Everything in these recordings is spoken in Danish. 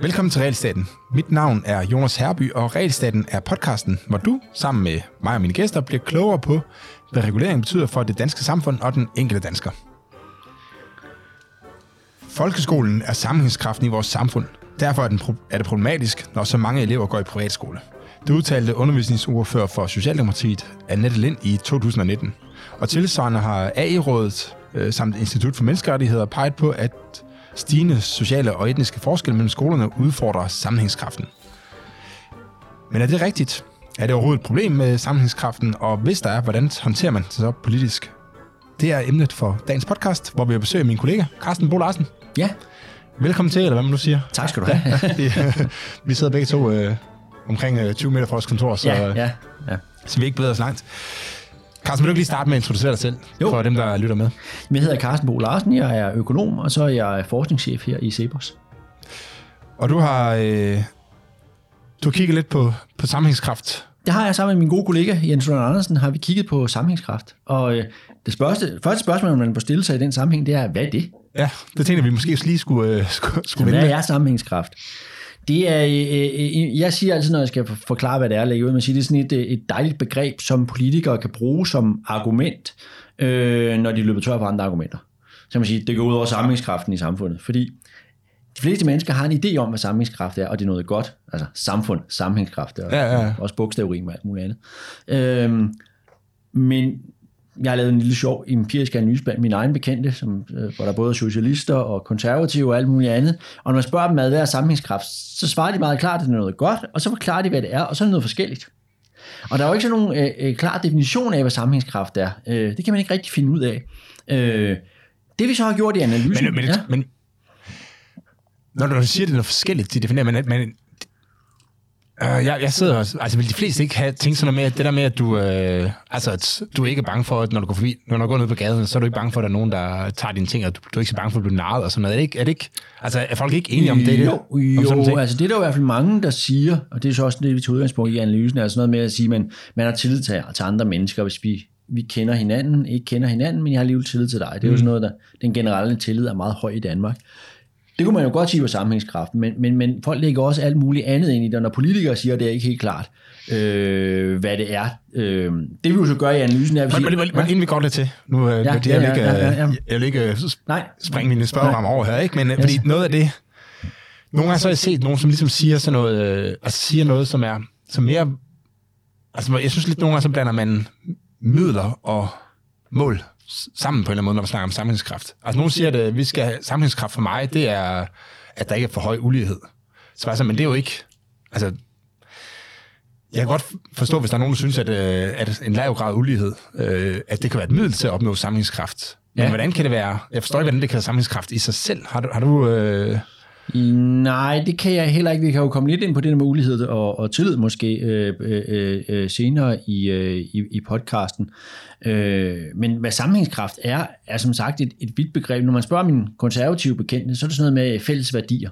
Velkommen til Realstaten. Mit navn er Jonas Herby, og Realstaten er podcasten, hvor du sammen med mig og mine gæster bliver klogere på, hvad regulering betyder for det danske samfund og den enkelte dansker. Folkeskolen er sammenhængskraften i vores samfund. Derfor er, den pro- er det problematisk, når så mange elever går i privatskole. Det udtalte undervisningsordfører for Socialdemokratiet, Annette Lind, i 2019. Og tilsvarende har AI-rådet øh, samt Institut for Menneskerettigheder peget på, at stigende sociale og etniske forskelle mellem skolerne udfordrer sammenhængskraften. Men er det rigtigt? Er det overhovedet et problem med sammenhængskraften, og hvis der er, hvordan håndterer man det så politisk? Det er emnet for dagens podcast, hvor vi har besøg af min kollega, Carsten Bo Larsen. Ja, Velkommen til, eller hvad man nu siger. tak skal du have. Vi, vi sidder begge to øh, omkring øh, 20 meter fra vores kontor, så, ja, ja, ja. så vi ikke bevæger os langt. Carsten, vil du ikke lige starte med at introducere dig selv, Jo. for dem, der lytter med? Jeg hedder Carsten Bo Larsen, jeg er økonom, og så er jeg forskningschef her i Cepos. Og du har, øh, du har kigget lidt på, på sammenhængskraft. Det har jeg sammen med min gode kollega Jens Lund Andersen, har vi kigget på sammenhængskraft. Og øh, det første, første spørgsmål, man må stille sig i den sammenhæng, det er, hvad er det? Ja, det tænkte vi måske lige skulle, øh, skulle, skulle Hvad vende. er sammenhængskraft? Det er, øh, øh, jeg siger altid, når jeg skal forklare, hvad det er, lægge ud, man siger, det er sådan et, øh, et dejligt begreb, som politikere kan bruge som argument, øh, når de løber tør for andre argumenter. Så man sige, det går ud over sammenhængskraften i samfundet, fordi de fleste mennesker har en idé om, hvad sammenhængskraft er, og det er noget godt. Altså samfund, sammenhængskraft, og Ja, ja. også bogstavrim og alt muligt andet. Øhm, men jeg har lavet en lille sjov empirisk analyse blandt mine egne bekendte, som, øh, hvor der er både socialister og konservative og alt muligt andet. Og når man spørger dem, hvad er sammenhængskraft, så svarer de meget klart, at det er noget godt, og så forklarer de, hvad det er, og så er det noget forskelligt. Og der er jo ikke sådan nogen øh, øh, klar definition af, hvad sammenhængskraft er. Øh, det kan man ikke rigtig finde ud af. Øh, det vi så har gjort i analysen... Men, men, ja. men når du siger, det er noget forskelligt, de definerer, men, men øh, jeg, jeg sidder også, altså vil de fleste ikke have tænkt sådan noget med, at det der med, at du, øh, altså, at du ikke er bange for, at når du går forbi, når du går ned på gaden, så er du ikke bange for, at der er nogen, der tager dine ting, og du, du er ikke så bange for at blive narret og sådan noget. Er det ikke, er det ikke, altså er folk ikke enige om det? det Jo, om jo ting? altså det er der jo i hvert fald mange, der siger, og det er så også det, vi tog udgangspunkt i analysen, altså noget med at sige, at man, man har tillid til, til andre mennesker, hvis vi, vi kender hinanden, ikke kender hinanden, men jeg har alligevel tillid til dig. Det er jo sådan noget, der den generelle tillid er meget høj i Danmark. Det kunne man jo godt sige var sammenhængskraften, men, men, men folk lægger også alt muligt andet ind i det, når politikere siger, at det er ikke helt klart, øh, hvad det er. Øh, det vi jo så gør i analysen, er, Men, siger, men, men, men inden vi går lidt til, nu øh, Ja, ja, det, jeg, vil ja, ikke, ja, ja, ja. øh, jeg vil ikke øh, nej, springe mine spørgeramme over her, ikke? Men yes. fordi noget af det, nogle gange så har jeg set nogen, som ligesom siger sådan noget, øh, altså siger noget, som er som mere, altså jeg synes lidt nogle gange, så blander man midler og mål sammen på en eller anden måde, når man snakker om sammenhængskraft. Altså nogen siger, at øh, vi skal have sammenhængskraft for mig, det er, at der ikke er for høj ulighed. Så altså, men det er jo ikke, altså, jeg kan godt forstå, hvis der er nogen, der synes, at, øh, at en lav grad af ulighed, øh, at det kan være et middel til at opnå sammenhængskraft. Men Ja. hvordan kan det være, jeg forstår ikke, hvordan det kan være sammenhængskraft i sig selv. Har du, har du øh, Nej, det kan jeg heller ikke. Vi kan jo komme lidt ind på det der med ulighed og, og tillid måske øh, øh, øh, senere i, øh, i, i podcasten. Øh, men hvad sammenhængskraft er, er som sagt et, et vidt begreb. Når man spørger mine konservative bekendte, så er det sådan noget med fælles værdier.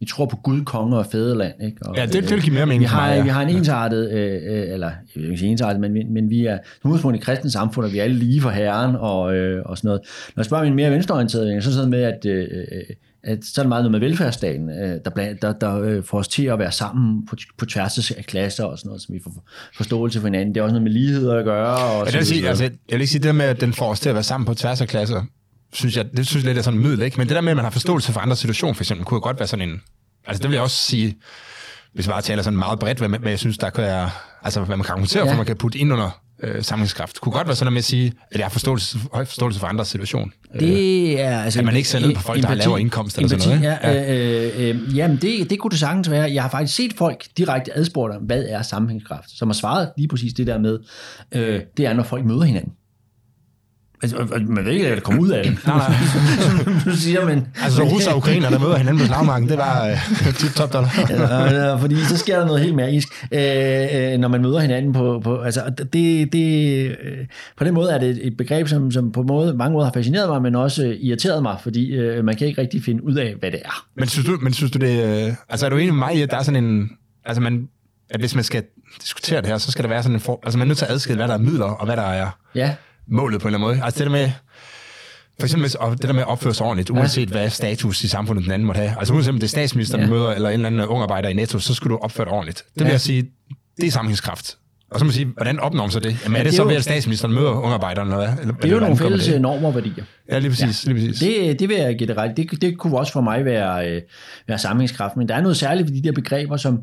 Vi tror på Gud, konge og fædreland. Ikke? Og, Ja, det- vil give mere mening Vi har, mig, ja. vi har en ensartet, øh, øh, eller jeg vil ikke sige ensartet, men, vi- men vi er som udgangspunkt i kristne samfund, og vi er alle lige for herren og, øh, og sådan noget. Når jeg spørger mine mere venstreorienterede, så er det sådan med, at, øh, øh, at så er det meget noget med velfærdsstaten, øh, der, blandt, der, der øh, får os til at være sammen på, på tværs af klasser og sådan noget, så vi får forståelse for hinanden. Det er også noget med lighed at gøre. Og Ja, det vil sige, altså, jeg vil ikke sige, det der med, at den får os til at være sammen på tværs af klasser, synes jeg, det synes jeg lidt er sådan en middel, ikke? Men det der med, at man har forståelse for andre situationer, for eksempel, kunne jo godt være sådan en... Altså, det vil jeg også sige, hvis vi bare taler sådan meget bredt, hvad, hvad jeg synes, der kan være... Altså, hvad man kan argumentere. Ja. for, man kan putte ind under øh, samlingskraft. Kunne godt være sådan noget med at sige, at jeg har forståelse, høj forståelse for andres situation. Det er altså... At man ikke ser ned på folk, der har lavere indkomst eller sådan noget, Empati, ja, øh, øh, jamen, det, det kunne det sagtens være. Jeg har faktisk set folk direkte adspurgt om, hvad er sammenhængskraft, som har svaret lige præcis det der med, øh, det er, når folk møder hinanden. Altså, man ved ikke, hvad der kommer ud af det. Nej, nej. du siger, men... Altså, så russer og ukrainer, der møder hinanden på slagmarken, det var tip top dollar. Ja, fordi så sker der noget helt magisk, øh, øh, når man møder hinanden på, på altså det, det, øh, på den måde er det et begreb, som, som på måde, mange måder har fascineret mig, men også irriteret mig, fordi øh, man kan ikke rigtig finde ud af, hvad det er. Men synes du, men synes du det... Øh, altså, er du enig med mig i, at der er sådan en... Altså, man, at hvis man skal diskutere det her, så skal der være sådan en... For, altså, man er nødt til at adskille, hvad der er midler, og hvad der er... Ja, målet på en eller anden måde. Altså det der med, for eksempel det der med at opføre sig ordentligt, uanset hvad status i samfundet den anden måtte have. Altså uanset om det er statsministeren, ja. møder, eller en eller anden ung arbejder i Netto, så skulle du opføre dig ordentligt. Det vil ja. jeg sige, det er sammenhængskraft. Og så må man sige, hvordan opnår man så det? Jamen, er det, det så ved, at statsministeren møder ungarbejderne, eller? Eller, det er jo nogle fælles normer og værdier. Ja, lige præcis. Ja. Lige præcis. Det, det vil jeg give det ret. Det, det kunne også for mig være, øh, være sammenhængskraft, men der er noget særligt ved de der begreber, som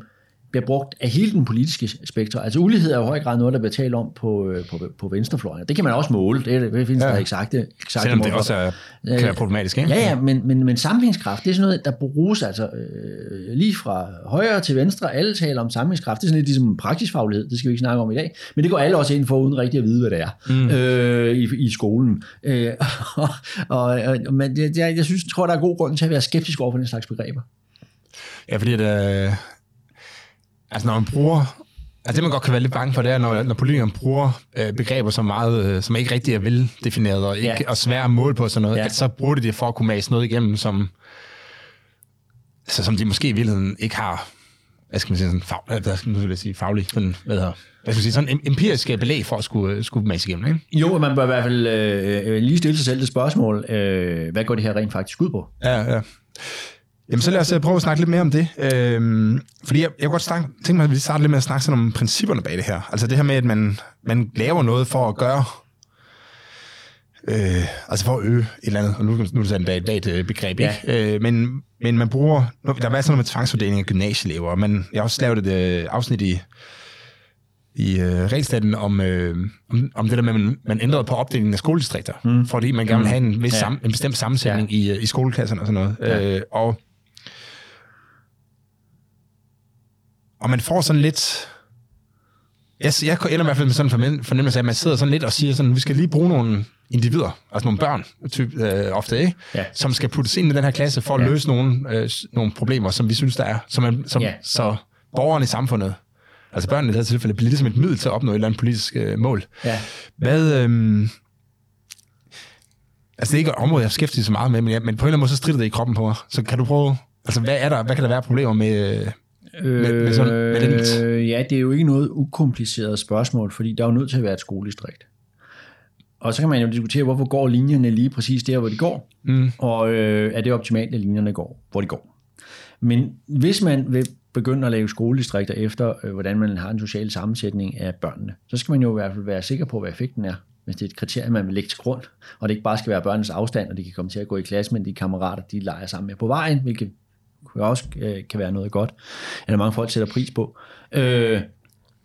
bliver brugt af hele den politiske spektrum. Altså ulighed er i høj grad noget, der bliver talt om på, øh, på, på venstrefløjen. Det kan man også måle. Det, det findes ja. der eksakte, eksakte Selvom det også er, kan være problematisk, ikke? Ja, ja, men, men, men sammenhængskraft, det er sådan noget, der bruges altså øh, lige fra højre til venstre. Alle taler om sammenhængskraft. Det er sådan lidt ligesom praksisfaglighed. Det skal vi ikke snakke om i dag. Men det går alle også ind for, uden rigtig at vide, hvad det er mm. øh, i, i skolen. Øh, og, og, og, men det, jeg, jeg synes, tror, der er god grund til at være skeptisk over for den slags begreber. Ja, fordi det, Altså når man bruger... Altså det man godt kan være lidt bange for, det er, når, når politikerne bruger øh, begreber som meget, øh, som ikke rigtig er veldefineret og, ikke, ja. og svære at måle på sådan noget, ja. at så bruger de det for at kunne mase noget igennem, som, altså, som de måske i virkeligheden ikke har hvad skal man sige, sådan fag, hvad skal man sige, faglig, sådan, hvad hedder, hvad skal man sige, sådan empirisk belæg for at skulle, skulle mase igennem, ikke? Jo, man bør i hvert fald øh, lige stille sig selv det spørgsmål, øh, hvad går det her rent faktisk ud på? Ja, ja. Jamen, så lad os øh, prøve at snakke lidt mere om det. Øhm, fordi jeg, jeg kunne godt snakke, tænke mig, at vi starter lidt med at snakke sådan om principperne bag det her. Altså det her med, at man, man laver noget for at gøre, øh, altså for at øge et eller andet, og nu, nu er det sådan et, et, et begreb, ja. ikke? Øh, men, men man bruger, der har været sådan noget med tvangsfordeling af gymnasieelever, men jeg har også lavet et øh, afsnit i, i øh, regelstaten om, øh, om, om det der med, at man, man ændrede på opdelingen af skoledistrikter, mm. fordi man gerne vil have en, vis ja. sam, en bestemt sammensætning ja. i, øh, i skoleklasserne og sådan noget. Ja. Øh, og og man får sådan lidt... Jeg, jeg ender i hvert fald med sådan en fornemmelse af, at man sidder sådan lidt og siger sådan, vi skal lige bruge nogle individer, altså nogle børn, typ, øh, ofte, ikke? Ja. som skal puttes ind i den her klasse for at ja. løse nogle, øh, nogle problemer, som vi synes, der er, som, man, som ja. så borgerne i samfundet, altså børnene i det her tilfælde, bliver ligesom et middel til at opnå et eller andet politisk øh, mål. Ja. Hvad, øh, altså det er ikke et område, jeg har beskæftiget så meget med, men, ja, men på en eller anden måde, så strider det i kroppen på mig. Så kan du prøve, altså hvad er der, hvad kan der være problemer med, med, med sådan, med den? Øh, ja, det er jo ikke noget ukompliceret spørgsmål, fordi der er jo nødt til at være et skoledistrikt. Og så kan man jo diskutere, hvorfor går linjerne lige præcis der, hvor de går, mm. og øh, er det optimalt, at linjerne går, hvor de går. Men hvis man vil begynde at lave skoledistrikter efter, øh, hvordan man har en social sammensætning af børnene, så skal man jo i hvert fald være sikker på, hvad effekten er hvis det er et kriterie, man vil lægge til grund, og det ikke bare skal være børnenes afstand, og de kan komme til at gå i klasse med de kammerater, de leger sammen med på vejen, hvilket også øh, kan være noget godt, eller mange folk sætter pris på. Øh,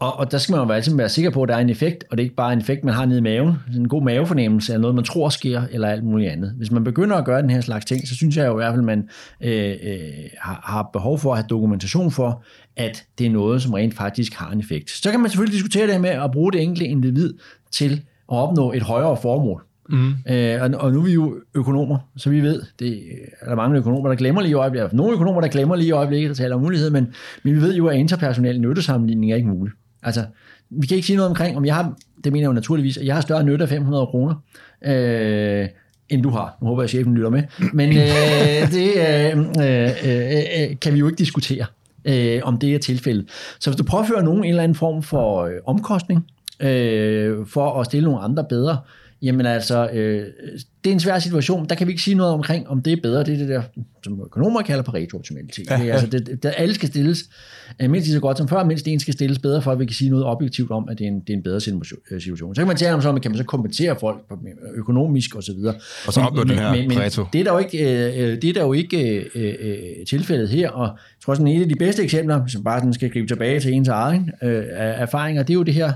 og, og der skal man jo altid være sikker på, at der er en effekt, og det er ikke bare en effekt, man har nede i maven, en god mavefornemmelse, eller noget, man tror sker, eller alt muligt andet. Hvis man begynder at gøre den her slags ting, så synes jeg jo i hvert fald, at man øh, øh, har, har behov for at have dokumentation for, at det er noget, som rent faktisk har en effekt. Så kan man selvfølgelig diskutere det med at bruge det enkelte individ til at opnå et højere formål. Mm. Øh, og, og nu er vi jo økonomer, så vi ved, det er der mange økonomer, der glemmer lige i øjeblikket. Nogle økonomer, der glemmer lige i øjeblikket, der taler om mulighed, men, men vi ved jo, at interpersonel nyttesammenligning er ikke mulig. Altså, vi kan ikke sige noget omkring, om jeg har, det mener jeg jo naturligvis, at jeg har større nytte af 500 kroner, øh, end du har. Nu håber jeg, at chefen lytter med. Men øh, det øh, øh, øh, øh, kan vi jo ikke diskutere, øh, om det er tilfældet. Så hvis du påfører nogen en eller anden form for øh, omkostning, øh, for at stille nogle andre bedre, Jamen altså, øh, det er en svær situation. Der kan vi ikke sige noget omkring, om det er bedre. Det er det der, som økonomer kalder Pareto-optimalitet. Ja, ja. Altså, det, det, alle skal stilles øh, mindst lige så godt som før, mindst en skal stilles bedre, for at vi kan sige noget objektivt om, at det er en, det er en bedre øh, situation. Så kan man tale om, så kan man så kompensere folk økonomisk osv. Og, og så opnå den her men, men, Pareto. Det er der jo ikke, øh, det er der jo ikke øh, øh, tilfældet her, og jeg tror sådan en af de bedste eksempler, som bare sådan skal gribe tilbage til ens egen øh, erfaringer, det er jo det her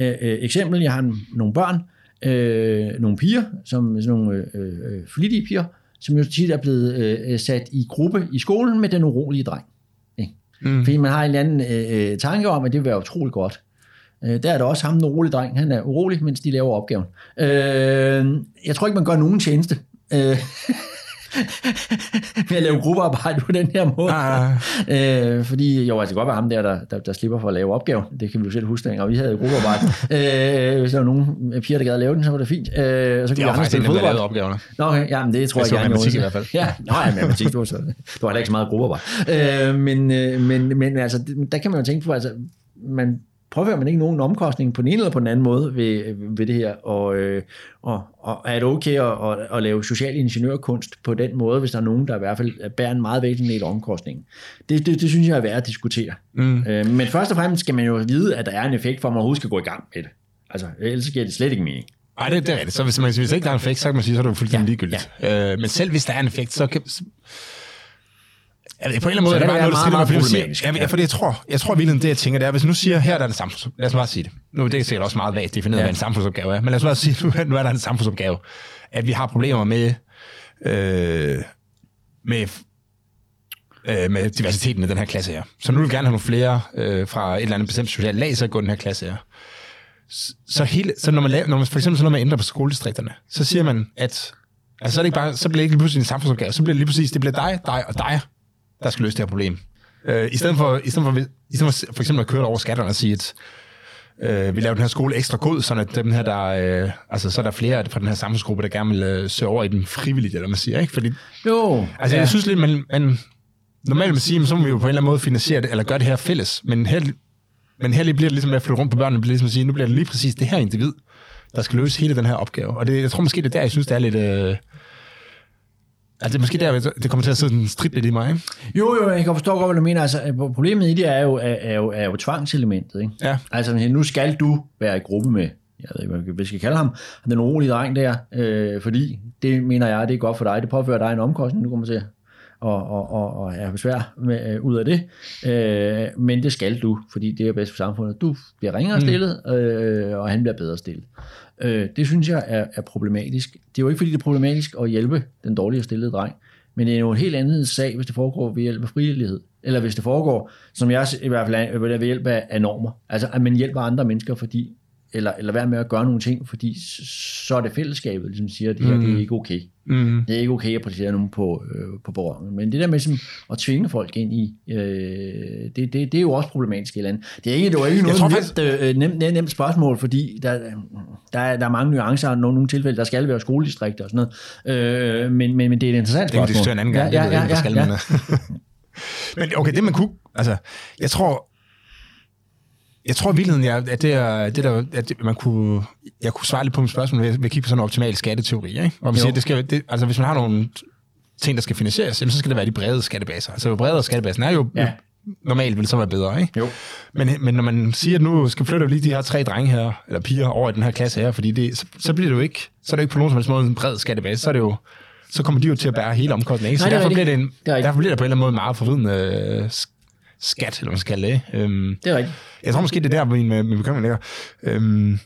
øh, eksempel. Jeg har nogle børn, øh, nogle piger, som sådan nogle øh, øh, flittige piger, som jo tit er blevet øh, sat i gruppe i skolen med den urolige dreng. Ikke? Mm. Fordi man har en eller anden øh, øh tanke om, at det vil være utroligt godt. Øh, der er der også ham, den urolige dreng. Han er urolig, mens de laver opgaven. Øh, jeg tror ikke, man gør nogen tjeneste. Øh, ved at lave gruppearbejde på den her måde. Ah. øh, fordi jo, altså godt være ham der, der, der, der slipper for at lave opgaven. Det kan vi jo selv huske, og vi havde gruppearbejde. øh, hvis der var nogen piger, der gad at lave den, så var det fint. Øh, og så kunne det var faktisk en, der lavede opgaverne. Nå, okay, ja, men det tror jeg, jeg gerne. matematik i hvert fald. Ja, nå, ja, matematik, det var, så, det var heller ikke så meget gruppearbejde. Øh, men, øh, men, men altså, der kan man jo tænke på, altså, man påfører man ikke nogen omkostning på den ene eller på den anden måde ved, ved det her, og, øh, og, og er det okay at, at, at lave social ingeniørkunst på den måde, hvis der er nogen, der i hvert fald bærer en meget væsentlig del omkostning. Det, det, det synes jeg er værd at diskutere. Mm. Øh, men først og fremmest skal man jo vide, at der er en effekt for, at man overhovedet skal gå i gang med det. Altså, ellers giver det slet ikke mening. Nej, det, det er rigtigt. Så hvis, man, hvis ikke der er en effekt, så kan man sige, så er det fuldstændig ja, ligegyldigt. Ja. Øh, men selv hvis der er en effekt, så kan, Altså, på en eller anden måde så er det bare noget, der meget, meget problematisk. Ja, fordi jeg tror, jeg tror virkelig, det jeg tænker, det er, hvis nu siger, her der er en samfunds... Lad os bare sige det. Nu det er sikkert også meget vagt defineret, ja. hvad en samfundsopgave er, men lad os bare sige, nu, nu er der en samfundsopgave, at vi har problemer med, øh, med øh, med diversiteten i den her klasse her. Så nu vil vi gerne have nogle flere øh, fra et eller andet bestemt socialt lag, så gå den her klasse her. Så, hele, så når man, laver, når man for eksempel så når man ændrer på skoledistrikterne, så siger man, at altså, så, er det ikke bare, så bliver det ikke lige pludselig en samfundsopgave, så bliver det lige præcis, det bliver dig, dig og dig, der skal løse det her problem. Øh, I stedet for, i stedet for, i stedet for, for eksempel at køre over skatterne og sige, at øh, vi laver den her skole ekstra god, at dem her, der, øh, altså, så er der flere fra den her samfundsgruppe, der gerne vil øh, søge over i den frivillige, eller man siger, ikke? Fordi, jo. Altså, ja. jeg synes lidt, man, man normalt man sige, så må vi jo på en eller anden måde finansiere det, eller gøre det her fælles, men her, men her bliver det ligesom med at flytte rundt på børnene, bliver ligesom at sige, nu bliver det lige præcis det her individ, der skal løse hele den her opgave. Og det, jeg tror måske, det er der, jeg synes, det er lidt... Øh, Altså, det er måske der, det kommer til at en strid lidt i mig? Jo, jo, jeg kan forstå godt, hvad du mener. Altså, problemet i det er jo, er, er jo, er jo tvangselementet, ikke? Ja. Altså, nu skal du være i gruppe med, jeg ved ikke, hvad vi skal kalde ham, den urolige dreng der, øh, fordi det mener jeg, det er godt for dig. Det påfører dig en omkostning, du kommer til og, og, og, og er besvær med, øh, ud af det. Øh, men det skal du, fordi det er bedst for samfundet. Du bliver ringere mm. stillet, øh, og han bliver bedre stillet. Øh, det synes jeg er, er problematisk. Det er jo ikke, fordi det er problematisk at hjælpe den dårligere stillede dreng, men det er jo en helt anden sag, hvis det foregår ved hjælp af frivillighed. Eller hvis det foregår, som jeg i hvert fald er, ved hjælp af normer. Altså, at man hjælper andre mennesker, fordi eller, eller være med at gøre nogle ting, fordi så er det fællesskabet, ligesom siger, at det her mm. det er ikke okay. Mm. Det er ikke okay at præcisere nogen på, øh, på bordet. Men det der med som, at tvinge folk ind i, øh, det, det, det er jo også problematisk eller andet. Det er ikke, det er ikke noget nemt, øh, nemt, nemt, nemt spørgsmål, fordi der, der, er, der er mange nuancer, og nogle, nogle tilfælde, der skal være skoledistrikter og sådan noget. Øh, men, men, men det er et interessant spørgsmål. Det er en anden gang, ja, ja, ja, det, skal ja, ja. men okay, det man kunne, altså, jeg tror, jeg tror i virkeligheden, jeg, at det er, det der, at det, man kunne, jeg kunne svare lidt på mit spørgsmål ved, ved at kigge på sådan en optimal skatteteori. Ikke? Og man siger, det skal, det, altså hvis man har nogle ting, der skal finansieres, så skal det være de brede skattebaser. Altså bredere skattebasen er jo, ja. normalt vil så være bedre. Ikke? Jo. Men, men når man siger, at nu skal flytte lige de her tre drenge her, eller piger over i den her klasse her, fordi det, så, så bliver det jo ikke, så er det ikke på nogen som helst måde en bred skattebase, så er det jo så kommer de jo til at bære hele omkostningen. Så Nej, derfor, bliver det en, derfor bliver det på en eller anden måde meget forvidende øh, skat, eller man skal det. Øhm, det er rigtigt. Jeg tror måske, det er der, min, min bekymring ligger. Øhm,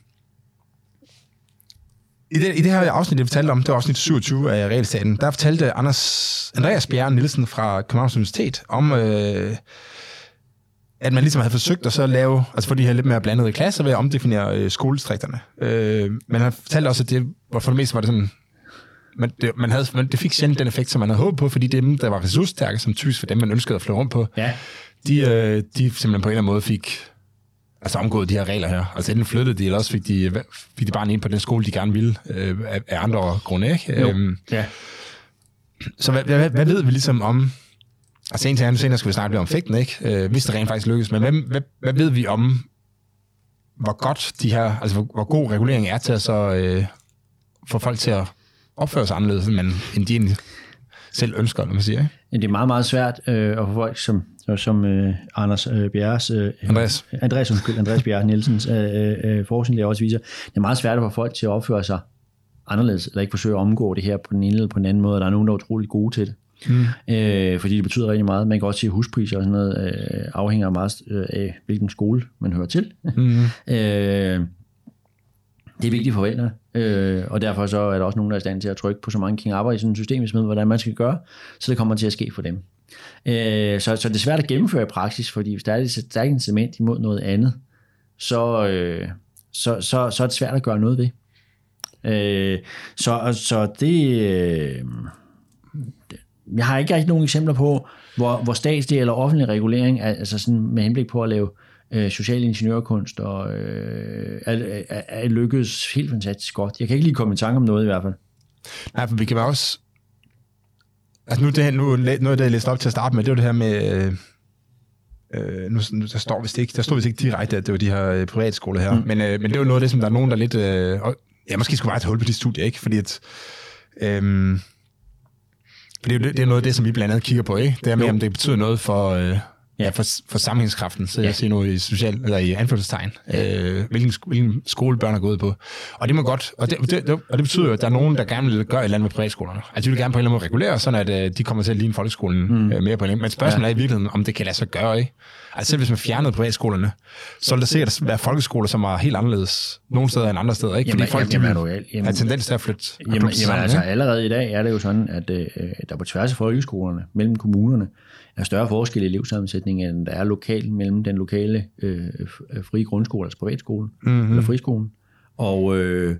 i det, I det her afsnit, jeg fortalte om, det var afsnit 27 af Realstaten, der fortalte Anders, Andreas Bjerre Nielsen fra Københavns Universitet om, øh, at man ligesom havde forsøgt at så lave, altså få de her lidt mere blandede klasser ved at omdefinere øh, skoledistrikterne. Øh, men han fortalte også, at det var for det meste var det sådan, man, det, man havde, man, det fik sjældent den effekt, som man havde håbet på, fordi dem, der var ressourcestærke, som typisk for dem, man ønskede at flytte rundt på, ja. De, øh, de simpelthen på en eller anden måde fik altså omgået de her regler her. Altså enten flyttede de, eller også fik de, fik de bare ind på den skole, de gerne ville, øh, af, andre grunde, ikke? Jo. Øhm, ja. Så hvad, hvad, hvad ved vi ligesom om, altså en til anden senere skal vi snakke om effekten, ikke? Øh, hvis det rent faktisk lykkes, men hvad, hvad, hvad ved vi om, hvor godt de her, altså hvor, hvor god regulering er til at så øh, få folk til at opføre sig anderledes, end, man, end de egentlig selv ønsker, når man siger, ikke? Det er meget, meget svært øh, at få folk, som som øh, Anders øh, Bjerres, øh, Andreas. Andreas, undskyld, Andreas Bjerre Nielsens øh, øh, forskning der også viser, det er meget svært at få folk til at opføre sig anderledes, eller ikke forsøge at omgå det her på den ene eller på den anden måde, der er nogen, der er utroligt gode til det. Mm. Øh, fordi det betyder rigtig meget. Man kan også sige, at huspriser og sådan noget øh, afhænger meget øh, af, hvilken skole man hører til. Mm. øh, det er vigtigt for forældrene, øh, og derfor så er der også nogen, der er i stand til at trykke på så mange king arbejde i sådan et system, hvis man ved, hvordan man skal gøre, så det kommer til at ske for dem. Øh, så, så det er svært at gennemføre i praksis, fordi hvis der er et stærkt incitament imod noget andet, så, øh, så, så, så er det svært at gøre noget ved. Øh, så, så det... Øh, jeg har ikke rigtig nogen eksempler på, hvor, hvor statslig eller offentlig regulering, altså sådan med henblik på at lave øh, social ingeniørkunst, og øh, er, er, er lykkedes helt fantastisk godt. Jeg kan ikke lige komme i tanke om noget i hvert fald. Nej, for vi kan også Altså nu, det, nu noget jeg læste op til at starte med, det var det her med, øh, Øh, nu, der står vist ikke, der står vist ikke direkte, at det var de her øh, privatskoler her. Mm. Men, øh, men det er jo noget af det, som der er nogen, der lidt... Øh, ja, måske skulle bare tage hul på de studier, ikke? Fordi at... Øh, for det, er, det er noget af det, som vi blandt andet kigger på, ikke? Det er med, jo. om det betyder noget for, øh, ja. for, for sammenhængskraften, så ja. jeg siger nu i social, eller i anførselstegn, ja. øh, hvilken, hvilken skole børn er gået på. Og det må godt, og det, det, og det betyder jo, at der er nogen, der gerne vil gøre et eller andet med privatskolerne. Altså de vil gerne på en eller anden måde regulere, sådan at øh, de kommer til at ligne folkeskolen mm. øh, mere på en Men spørgsmålet ja. er i virkeligheden, om det kan lade sig gøre, ikke? Altså selv hvis man fjernede privatskolerne, så vil der sikkert være folkeskoler, som er helt anderledes nogle steder end andre steder, ikke? Fordi jamen, folk jamen, jamen, jamen, har tendens til at flytte. Jamen, jamen sammen, altså allerede i dag er det jo sådan, at øh, der på tværs af folkeskolerne, mellem kommunerne, er større forskel i elevsammensætningen, end der er lokalt mellem den lokale øh, frie grundskole, altså privatskole, mm-hmm. eller friskolen, og, øh,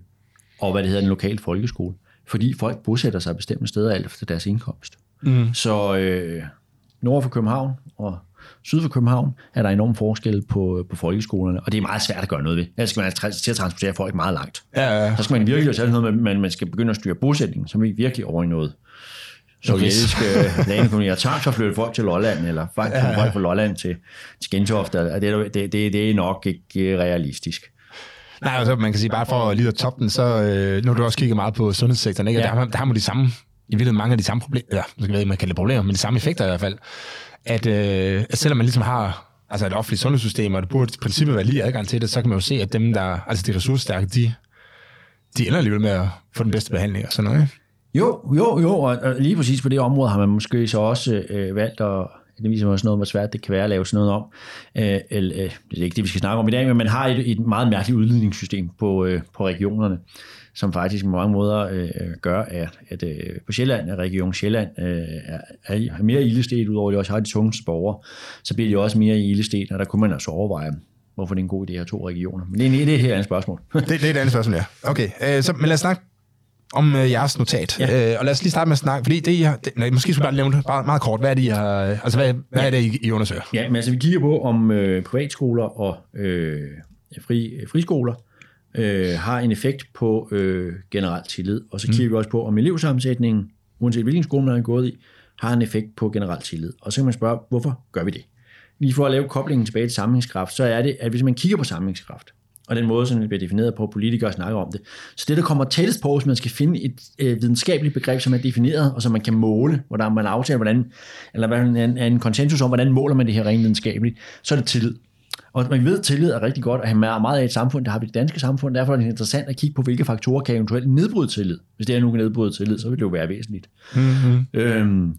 og hvad det hedder, den lokale folkeskole. Fordi folk bosætter sig bestemte steder alt efter deres indkomst. Mm. Så øh, nord for København og syd for København er der enorm forskel på, på folkeskolerne, og det er meget svært at gøre noget ved. Ellers skal man altså til at transportere folk meget langt. Ja, ja. Så skal man virkelig tage noget med, man skal begynde at styre bosætningen, som vi virkelig over i noget sovjetiske landekolonier tager flytte folk til Lolland, eller faktisk ja, ja. folk fra Lolland til, til Gentofte, det, det, det, det er nok ikke realistisk. Nej, altså man kan sige, bare for lige at toppe den, så øh, nu har du også kigget meget på sundhedssektoren, ikke? Ja. Der, der har man de samme, i virkeligheden mange af de samme problemer, eller jeg ved ikke, man kan det problemer, men de samme effekter i hvert fald, at, øh, at selvom man ligesom har altså et offentligt sundhedssystem, og det burde i princippet være lige adgang til det, så kan man jo se, at dem, der, altså de ressourcestærke, de, de ender alligevel med at få den bedste behandling og sådan noget. Ikke? Jo, jo, jo, og lige præcis på det område har man måske så også øh, valgt at det viser også noget, hvor svært det kan være at lave sådan noget om. Øh, eller, øh, det er ikke det, vi skal snakke om i dag, men man har et, et meget mærkeligt udligningssystem på, øh, på regionerne, som faktisk på mange måder øh, gør, at, at øh, på Sjælland, at Region Sjælland øh, er, er mere ildestet, udover at de også har de tungeste borgere, så bliver de også mere ildestet, og der kunne man altså overveje, hvorfor det er en god idé at have to regioner. Men det er, det er et helt andet spørgsmål. det, det er et andet spørgsmål, ja. Okay, øh, så, men lad os snakke om øh, jeres notat. Ja. Øh, og lad os lige starte med at snakke, fordi det, I har, det, nej, måske skulle bare nævne det bare meget kort. Hvad er det, I har, altså, hvad, hvad ja. er det, I, I undersøger? Ja, men altså, vi kigger på, om øh, privatskoler og øh, fri, friskoler øh, har en effekt på øh, generel tillid. Og så kigger mm. vi også på, om elevsammensætningen, uanset hvilken skole man har gået i, har en effekt på generel tillid. Og så kan man spørge, hvorfor gør vi det? Lige for at lave koblingen tilbage til sammenhængskraft, så er det, at hvis man kigger på sammenhængskraft, og den måde, som det bliver defineret på, politikere snakker om det. Så det, der kommer tættest på, hvis man skal finde et øh, videnskabeligt begreb, som er defineret, og som man kan måle, hvordan man aftaler, hvordan, eller hvad en, en konsensus om, hvordan måler man det her rent videnskabeligt, så er det tillid. Og man ved, at tillid er rigtig godt at have meget af et samfund. Det har vi det danske samfund. Derfor er det interessant at kigge på, hvilke faktorer kan eventuelt nedbryde tillid. Hvis det er nu kan nedbryde tillid, så vil det jo være væsentligt. Mm-hmm. Øhm,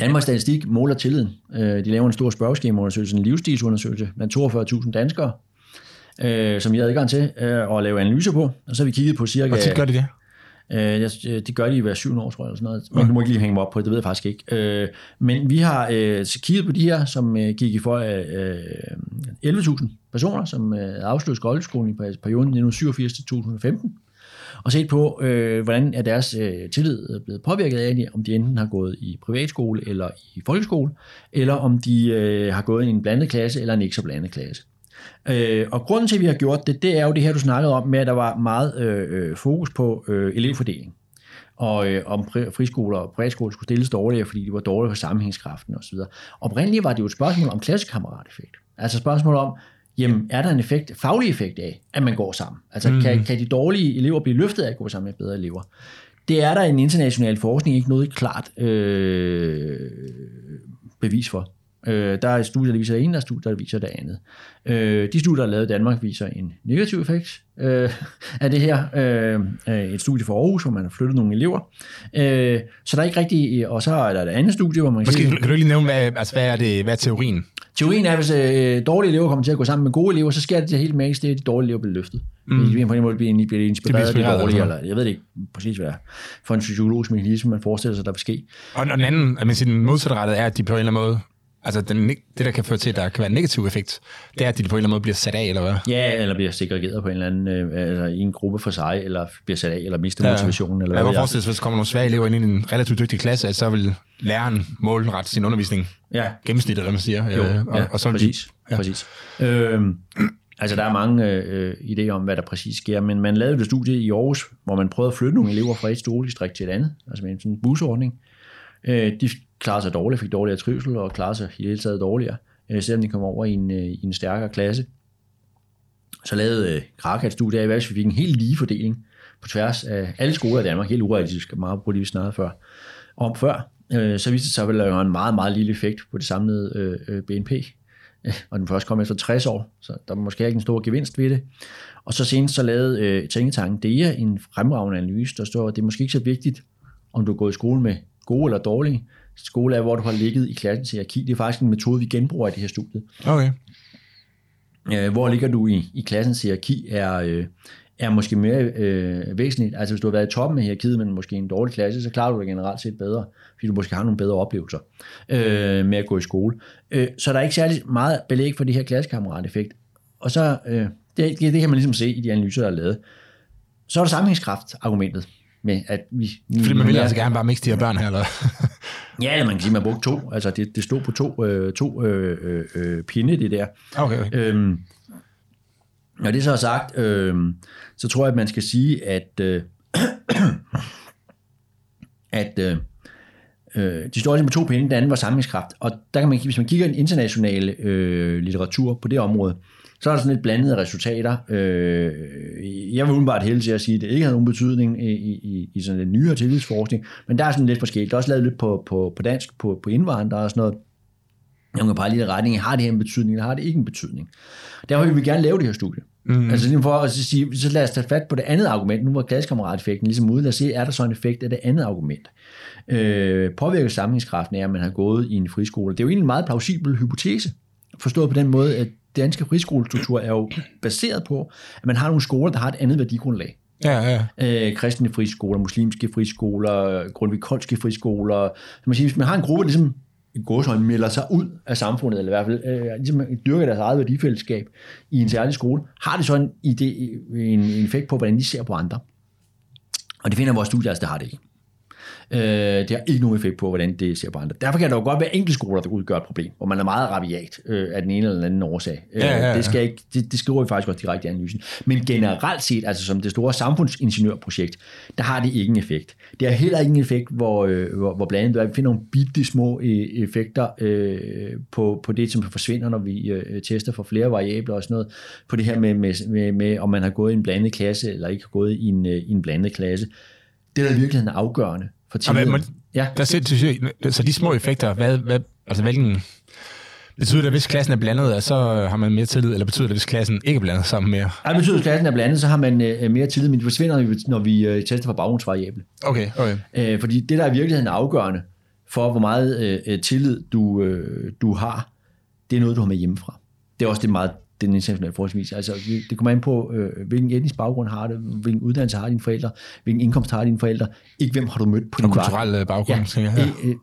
Danmarks Statistik måler tilliden. Øh, de laver en stor spørgeskemaundersøgelse, en livsstilsundersøgelse blandt 42.000 danskere, øh, som vi har adgang til øh, at lave analyser på. Og så har vi kigget på cirka... Hvor tit gør de det? Øh, det gør de i hver syvende år, tror jeg, eller sådan noget. Men du må ikke lige hænge mig op på det, det ved jeg faktisk ikke. Øh, men vi har øh, kigget på de her, som øh, gik i for øh, 11.000 personer, som øh, afsluttede skoleskolen i perioden 1987 til 2015 og set på, øh, hvordan er deres øh, tillid blevet påvirket af om de enten har gået i privatskole eller i folkeskole, eller om de øh, har gået i en blandet klasse eller en ikke så blandet klasse. Øh, og grunden til, at vi har gjort det, det er jo det her, du snakkede om, med at der var meget øh, øh fokus på øh, elevfordeling. Og øh, om friskoler og privatskoler skulle stilles dårligere, fordi de var dårlige for sammenhængskraften osv. Oprindeligt var det jo et spørgsmål om klassekammerateffekt. Altså spørgsmål om, jamen er der en effekt, faglig effekt af, at man går sammen? Altså mm. kan, kan de dårlige elever blive løftet af at gå sammen med bedre elever? Det er der en international forskning ikke noget klart øh, bevis for. Øh, der er studier, der viser det ene, der er studier, der viser det andet. Øh, de studier, der er lavet i Danmark, viser en negativ effekt øh, af det her. Øh, et studie fra Aarhus, hvor man har flyttet nogle elever. Øh, så der er ikke rigtig... Og så er der et andet studie, hvor man kan Måske, kan du lige nævne, hvad, altså, hvad, er det, hvad er teorien? Teorien er, at hvis øh, dårlige elever kommer til at gå sammen med gode elever, så sker det, det helt magisk, det er, at de dårlige elever bliver løftet. Mm. De på en måde bliver, bliver inspireret af de dårlige, eller jeg ved det ikke præcis, hvad for en fysiologisk mekanisme, man forestiller sig, der vil ske. Og den anden, at man siger, den modsatrettede er, at de på en eller anden måde Altså, den, det, der kan føre til, at der kan være en negativ effekt, det er, at de på en eller anden måde bliver sat af, eller hvad? Ja, eller bliver segregeret på en eller anden, øh, altså i en gruppe for sig, eller bliver sat af, eller mister ja. motivationen. Eller jeg kan forestille hvis der kommer nogle svære elever ind i en relativt dygtig klasse, så vil læreren målrette sin undervisning. Ja. Gennemsnittet, hvad man siger. Jo, øh, og, ja, og så præcis. De, ja. præcis. Øhm, altså, der er mange øh, idéer om, hvad der præcis sker, men man lavede et studie i Aarhus, hvor man prøvede at flytte nogle elever fra et skoledistrikt til et andet, altså med en sådan busordning. Øh, de klarede sig dårligt, fik dårligere trivsel og klarede sig i hele taget dårligere. øh, selvom de kom over i en, øh, i en stærkere klasse. Så lavede øh, Kraka et studie af, at vi fik en helt lige fordeling på tværs af alle skoler i Danmark, helt urealistisk, meget på det, vi snakkede før, om før. Øh, så viste det sig, at der var en meget, meget lille effekt på det samlede øh, øh BNP, og den først kom efter 60 år, så der var måske ikke en stor gevinst ved det. Og så senest så lavede øh, Tænketanken DEA en fremragende analyse, der står, at det er måske ikke så vigtigt, om du er gået i skole med gode eller dårlige. Skole er, hvor du har ligget i klassens hierarki. Det er faktisk en metode, vi genbruger i det her studie. Okay. Øh, hvor ligger du i, i klassens hierarki, er, øh, er måske mere øh, væsentligt. Altså hvis du har været i toppen af hierarkiet, men måske en dårlig klasse, så klarer du dig generelt set bedre, fordi du måske har nogle bedre oplevelser øh, med at gå i skole. Øh, så der er ikke særlig meget belæg for det her klassekammerat-effekt. Og så, øh, det, det, det kan man ligesom se i de analyser, der er lavet. Så er der sammenhængskraft-argumentet med, at vi... Fordi man vil altså gerne bare mixe de her børn her, eller? Ja, eller man kan sige, at man brugte to. Altså, det, det stod på to, øh, to øh, øh, øh pinde, det der. Okay. okay. Øhm, når det så er sagt, øh, så tror jeg, at man skal sige, at, øh, at øh, øh, de står ligesom på to pinde, den anden var samlingskraft. Og der kan man, hvis man kigger i den internationale øh, litteratur på det område, så er der sådan lidt blandede resultater. Øh, jeg vil udenbart hælde til at sige, at det ikke har nogen betydning i, i, i sådan en nyere tillidsforskning, men der er sådan lidt forskelligt. Der er også lavet lidt på, på, på dansk, på, på indvandrere og sådan noget. Jeg kan bare lige retning, har det her en betydning, eller har det ikke en betydning? Derfor vil vi gerne lave det her studie. Mm. Altså for at sige, så lad os tage fat på det andet argument. Nu var klassekammerateffekten ligesom ude. Lad os se, er der så en effekt af det andet argument? Øh, påvirker samlingskraften af, at man har gået i en friskole? Det er jo egentlig en meget plausibel hypotese. Forstået på den måde, at danske friskolestruktur er jo baseret på, at man har nogle skoler, der har et andet værdigrundlag. Ja, ja. Øh, kristne friskoler, muslimske friskoler, grundvikolske friskoler. Så man siger, hvis man har en gruppe, der ligesom i godsøjne melder sig ud af samfundet, eller i hvert fald øh, ligesom dyrker deres eget værdifællesskab i en særlig skole, har det så en, idé, en, en effekt på, hvordan de ser på andre. Og det finder vores studier, altså det har det ikke. Øh, det har ikke nogen effekt på, hvordan det ser på andre. Derfor kan der jo godt være enkelte skoler, der udgør et problem, hvor man er meget rabiat øh, af den ene eller den anden årsag. Øh, ja, ja, ja. Det, skal ikke, det, det skriver vi faktisk også direkte i analysen. Men generelt set, altså som det store samfundsingeniørprojekt, der har det ikke en effekt. Det har heller ingen effekt, hvor, øh, hvor, hvor blandt andet vi finder nogle bitte små øh, effekter øh, på, på det, som forsvinder, når vi øh, tester for flere variabler og sådan noget, på det her med, med, med, med om man har gået i en blandet klasse, eller ikke har gået i en, øh, i en blandet klasse. Det, der i virkeligheden er afgørende, for tilliden. Men, ja. Der ser, så de små effekter, hvad, hvad, altså hvilken, Betyder det, at hvis klassen er blandet, så har man mere tillid, eller betyder det, at hvis klassen ikke er blandet sammen mere? Det betyder, at hvis klassen er blandet, så har man øh, mere tillid, men det forsvinder, når vi øh, tester for baggrundsvariable. Okay, okay. Øh, fordi det, der er i virkeligheden afgørende for, hvor meget øh, tillid du, øh, du har, det er noget, du har med hjemmefra. Det er også det meget den internationale forskning Altså, det kommer an på, øh, hvilken etnisk baggrund har det, hvilken uddannelse har dine forældre, hvilken indkomst har dine forældre, ikke hvem har du mødt på din vej. Og kulturel øh, baggrund, ja, ja. Øh,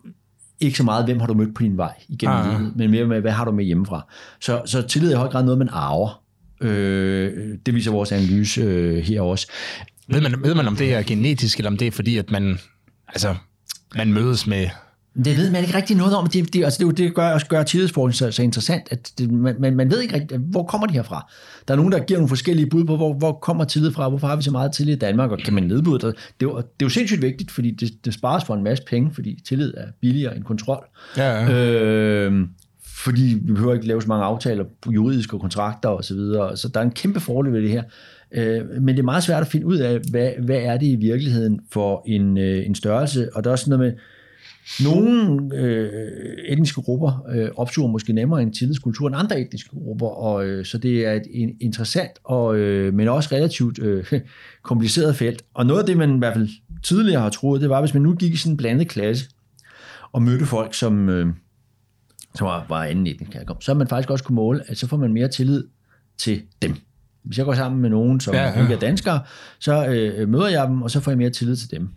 ikke så meget, hvem har du mødt på din vej igennem ah, livet, men mere med, hvad har du med hjemmefra. Så, så tillid er i høj grad noget, man arver. Øh, det viser vores analyse øh, her også. Ved man, ved man, om det er genetisk, eller om det er fordi, at man, altså, man mødes med det ved man ikke rigtig noget om. Det, det, altså det, det gør også gør tillidsforskning så, så interessant, at det, man, man ved ikke rigtig, hvor kommer de her fra. Der er nogen, der giver nogle forskellige bud på, hvor, hvor kommer tillid fra, hvorfor har vi så meget tillid i Danmark, og kan man nedbryde det? Det er det er jo sindssygt vigtigt, fordi det, det spares for en masse penge, fordi tillid er billigere end kontrol. Ja, ja. Øh, fordi vi behøver ikke lave så mange aftaler på juridiske kontrakter osv., så, videre. så der er en kæmpe fordel ved det her. Øh, men det er meget svært at finde ud af, hvad, hvad er det i virkeligheden for en, øh, en størrelse, og der er også noget med, nogle øh, etniske grupper øh, opsuger måske nemmere en tillidskultur end andre etniske grupper, og øh, så det er et en, interessant, og, øh, men også relativt øh, kompliceret felt. Og noget af det, man i hvert fald tidligere har troet, det var, hvis man nu gik i sådan en blandet klasse, og mødte folk, som, øh, som var, var anden etnisk herkomst, så har man faktisk også kunne måle, at så får man mere tillid til dem. Hvis jeg går sammen med nogen, som ja, ja. ikke er danskere, så øh, møder jeg dem, og så får jeg mere tillid til dem.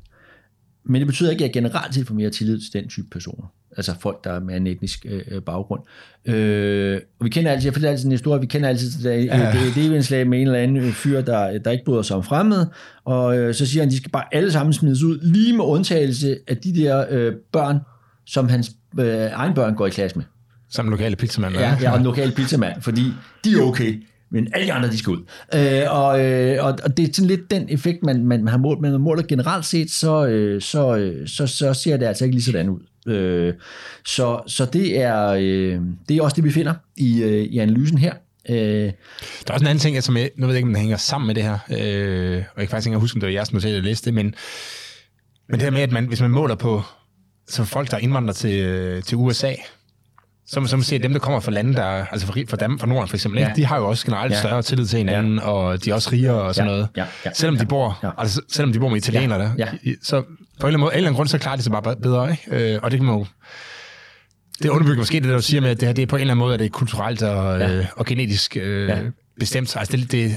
Men det betyder ikke, at jeg generelt set får mere tillid til den type personer. Altså folk, der er med en etnisk øh, baggrund. Øh, og vi kender altid, jeg fortæller altid en historie, vi kender altid det, ja. det, det, det slag med en eller anden fyr, der, der ikke bryder sig om fremmede, og øh, så siger han, de skal bare alle sammen smides ud, lige med undtagelse af de der øh, børn, som hans øh, egen børn går i klasse med. Som lokale pizzamand. Ja, ja, og en lokal pizzamand, fordi de er okay men alle de andre, de skal ud. Øh, og, øh, og, og det er sådan lidt den effekt, man, man, har målt, men man måler generelt set, så, øh, så, øh, så, så ser det altså ikke lige sådan ud. Øh, så, så det, er, øh, det er også det, vi finder i, øh, i analysen her. Øh, Der er også en anden ting, som jeg, nu ved jeg ikke, om den hænger sammen med det her, øh, og jeg kan faktisk ikke huske, om det var jeres notat, jeg læste det, men, men det her med, at man, hvis man måler på så folk, der indvandrer til, øh, til USA, så man, så man ser, at dem, der kommer fra lande, der, altså fra, fra, dem, fra Norden for eksempel, Ja. ja. de har jo også generelt Ja. større tillid til hinanden, ja. og de er også rigere og sådan Ja. noget. Ja. Ja. Selvom de bor, Ja. ja. altså, selvom de bor med italienere Ja. der, Ja. i- så på en eller anden måde, af en eller anden grund, så klarer de sig bare bedre, ikke? Øh, og det kan man jo, det underbygger måske det, der du siger med, at det her, det er på en eller anden måde, at det er kulturelt og, Ja. ja. øh, og genetisk øh, Ja. ja. bestemt. Altså det, det,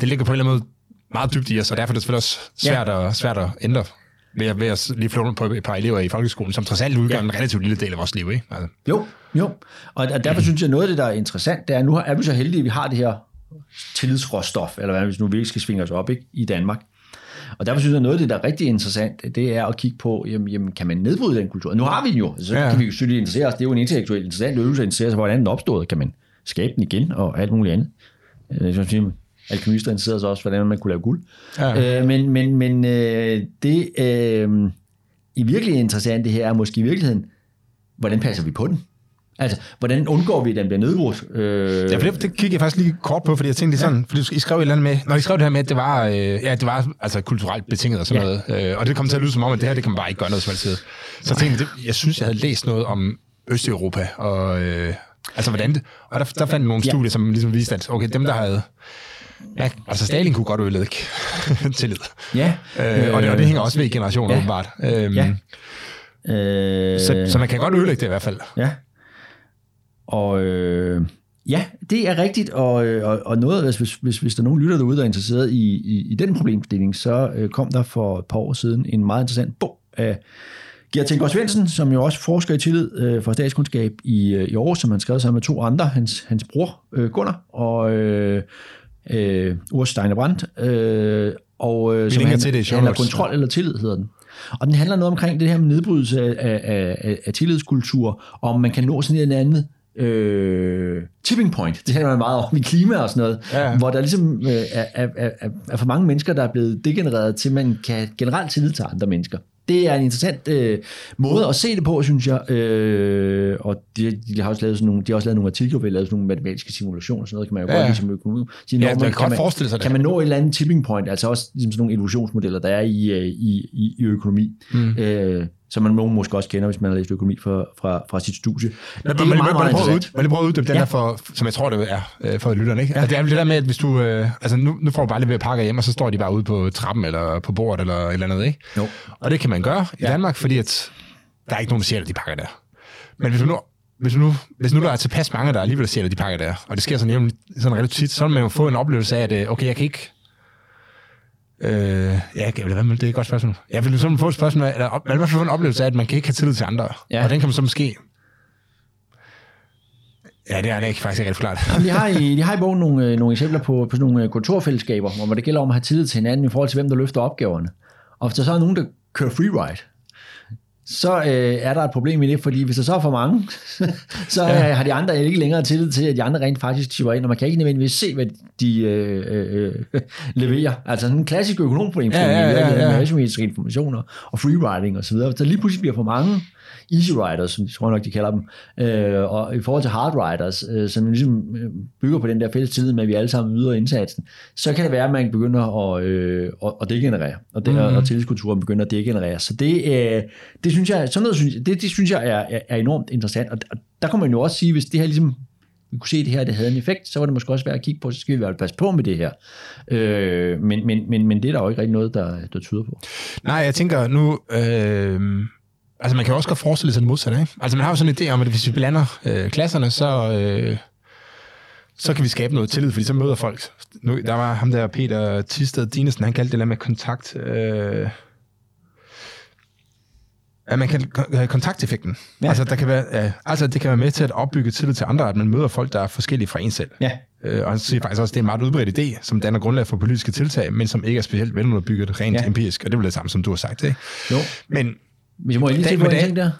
det ligger på en eller anden måde meget dybt i os, og derfor er det selvfølgelig også svært, ja. at, svært at ændre ved at, ved at lige flå på et par elever i folkeskolen, som trods alt udgør Ja. en relativt lille del af vores liv, ikke? Altså, Jo, jo. Og, og derfor synes jeg, noget af det, der er interessant, det er, at nu er vi så heldige, at vi har det her tillidsråstof, eller hvad, hvis nu vi ikke skal svinge os op ikke, i Danmark. Og derfor synes jeg, noget af det, der er rigtig interessant, det er at kigge på, jamen, jamen kan man nedbryde den kultur? Nu har vi den jo, så Ja. kan vi jo selvfølgelig interessere os. Det er jo en intellektuel interessant øvelse at interessere sig, hvordan den opstod. Kan man skabe den igen, og alt muligt andet. Øh, som siger, alkemister interesserer sig også, hvordan man kunne lave guld. Ja. Øh, men men, men øh, det øh, i virkelig interessante her er måske i virkeligheden, hvordan passer vi på den? Altså, hvordan undgår vi, at den bliver nedbrudt? Øh, Ja, for det, det kiggede jeg faktisk lige kort på, fordi jeg tænkte lige sådan, fordi I skrev et eller andet med, når I skrev det her med, at det var, øh, ja, det var altså kulturelt betinget og sådan Ja. ja. noget, øh, og det kom til at lyde som om, at det her, det kan man bare ikke gøre noget som ved. Så jeg tænkte, det, jeg synes, jeg havde læst noget om Østeuropa, og øh, altså hvordan det, og der, der fandt nogle Ja. studier, som ligesom viste, at okay, dem der havde, ja, altså Stalin kunne godt ødelægge tillid. ja. Øh, og, det, og det hænger også ved i generationer, Ja. åbenbart. Øhm, Ja. Øh, så, så man kan godt ødelægge det i hvert fald. Ja. Og øh, ja, det er rigtigt, og, øh, og, og noget, hvis, hvis, hvis, der er nogen lytter derude, der er interesseret i, i, i den problemstilling, så øh, kom der for et par år siden en meget interessant bog af Gert Tænker Svendsen, som jo også forsker i tillid øh, for statskundskab i, øh, i Aarhus, som han skrev sammen med to andre, hans, hans bror øh, Gunnar og øh, øh, Urs Steiner Brandt, øh, og øh, som han, til det handler kontrol eller tillid hedder den. Og den handler noget omkring det her med nedbrydelse af, af, af, af tillidskultur, og om man kan nå sådan en andet øh, tipping point. Det handler man meget om i klima og sådan noget, Ja. hvor der ligesom øh, er, er, er, er for mange mennesker, der er blevet degenereret til, at man kan generelt tillid til andre mennesker. Det er en interessant øh, måde at se det på, synes jeg. Øh, og de, de, har også lavet sådan nogle, de har også lavet nogle artikler, hvor de har lavet sådan nogle matematiske simulationer og sådan noget, kan man jo Ja. godt lide som økonom. Sige, Ja, når man kan godt man, forestille sig det. Kan man nå et eller andet tipping point, altså også ligesom sådan nogle illusionsmodeller, der er i, øh, i, i, i økonomi, mm. øh, som man nogen måske også kender, hvis man har læst økonomi fra, fra, fra sit studie. Men, det er men, meget, meget prøve interessant. ud, men prøve at uddybe den Ja. der, for, som jeg tror, det er øh, for lytterne. Ikke? Ja. Altså, det er det der med, at hvis du... Øh, altså, nu, nu får du bare lidt ved pakker hjem, og så står de bare ude på trappen eller på bordet eller et eller andet. Ikke? Jo. Og det kan man gøre i Ja. Danmark, fordi at der er ikke nogen, der siger, at de pakker der. Men hvis du nu, hvis nu, hvis nu der er tilpas mange, der alligevel siger, at de pakker der, og det sker sådan, jævnligt, sådan relativt tit, så vil man jo få en oplevelse af, at øh, okay, jeg kan ikke... Øh, ja, eller hvad, det er et godt spørgsmål. Jeg vil sådan få et spørgsmål, eller op- fald få en oplevelse af, at man kan ikke have tillid til andre. Ja. Og den kan man så måske... Ja, det er det ikke faktisk ikke rigtig forklaret. Jamen, de, har i, de har i bogen nogle, øh, nogle eksempler på, på sådan nogle øh, kontorfællesskaber, hvor det gælder om at have tillid til hinanden i forhold til, hvem der løfter opgaverne. Og hvis der så er nogen, der kører freeride, så øh, er der et problem i det, fordi hvis der så er for mange, så øh, har de andre ikke længere tillid til, at de andre rent faktisk chiver ind, og man kan ikke nødvendigvis se, hvad de øh, øh, øh, leverer. Altså sådan en klassisk økonomproblem, Ja, ja, ja, ja. med asymmetriske informationer og freeriding osv. Der lige pludselig bliver for mange easy riders, som jeg tror nok, de kalder dem, øh, og i forhold til hard riders, øh, som ligesom øh, bygger på den der fælles tillid med, at vi alle sammen yder indsatsen, så kan det være, at man begynder at, øh, at, at degenerere, og, det, mm. og tillidskulturen begynder at degenerere. Så det, øh, det synes jeg, sådan noget, synes, det, det synes jeg er, er, er enormt interessant, og der kan man jo også sige, hvis det her ligesom vi kunne se, det her det havde en effekt, så var det måske også værd at kigge på, så skal vi i hvert fald passe på med det her. Øh, men, men, men, men det er der jo ikke rigtig noget, der, der tyder på. Nej, jeg tænker nu... Øh, altså, man kan jo også godt forestille sig det modsatte, ikke? Altså, man har jo sådan en idé om, at hvis vi blander øh, klasserne, så... Øh, så kan vi skabe noget tillid, fordi så møder folk. Nu, der var ham der, Peter Tisted Dinesen, han kaldte det der med kontakt... Øh, at man kan øh, kontakteffekten. Ja. Altså, der kan være, øh, altså, det kan være med til at opbygge tillid til andre, at man møder folk, der er forskellige fra en selv. Ja. Øh, og han siger faktisk også, at det er en meget udbredt idé, som danner grundlag for politiske tiltag, men som ikke er specielt velunderbygget rent ja. empirisk. Og det er vel det samme, som du har sagt. Ikke? Jo. Men Hvis jeg må lige se på men en det- ting der.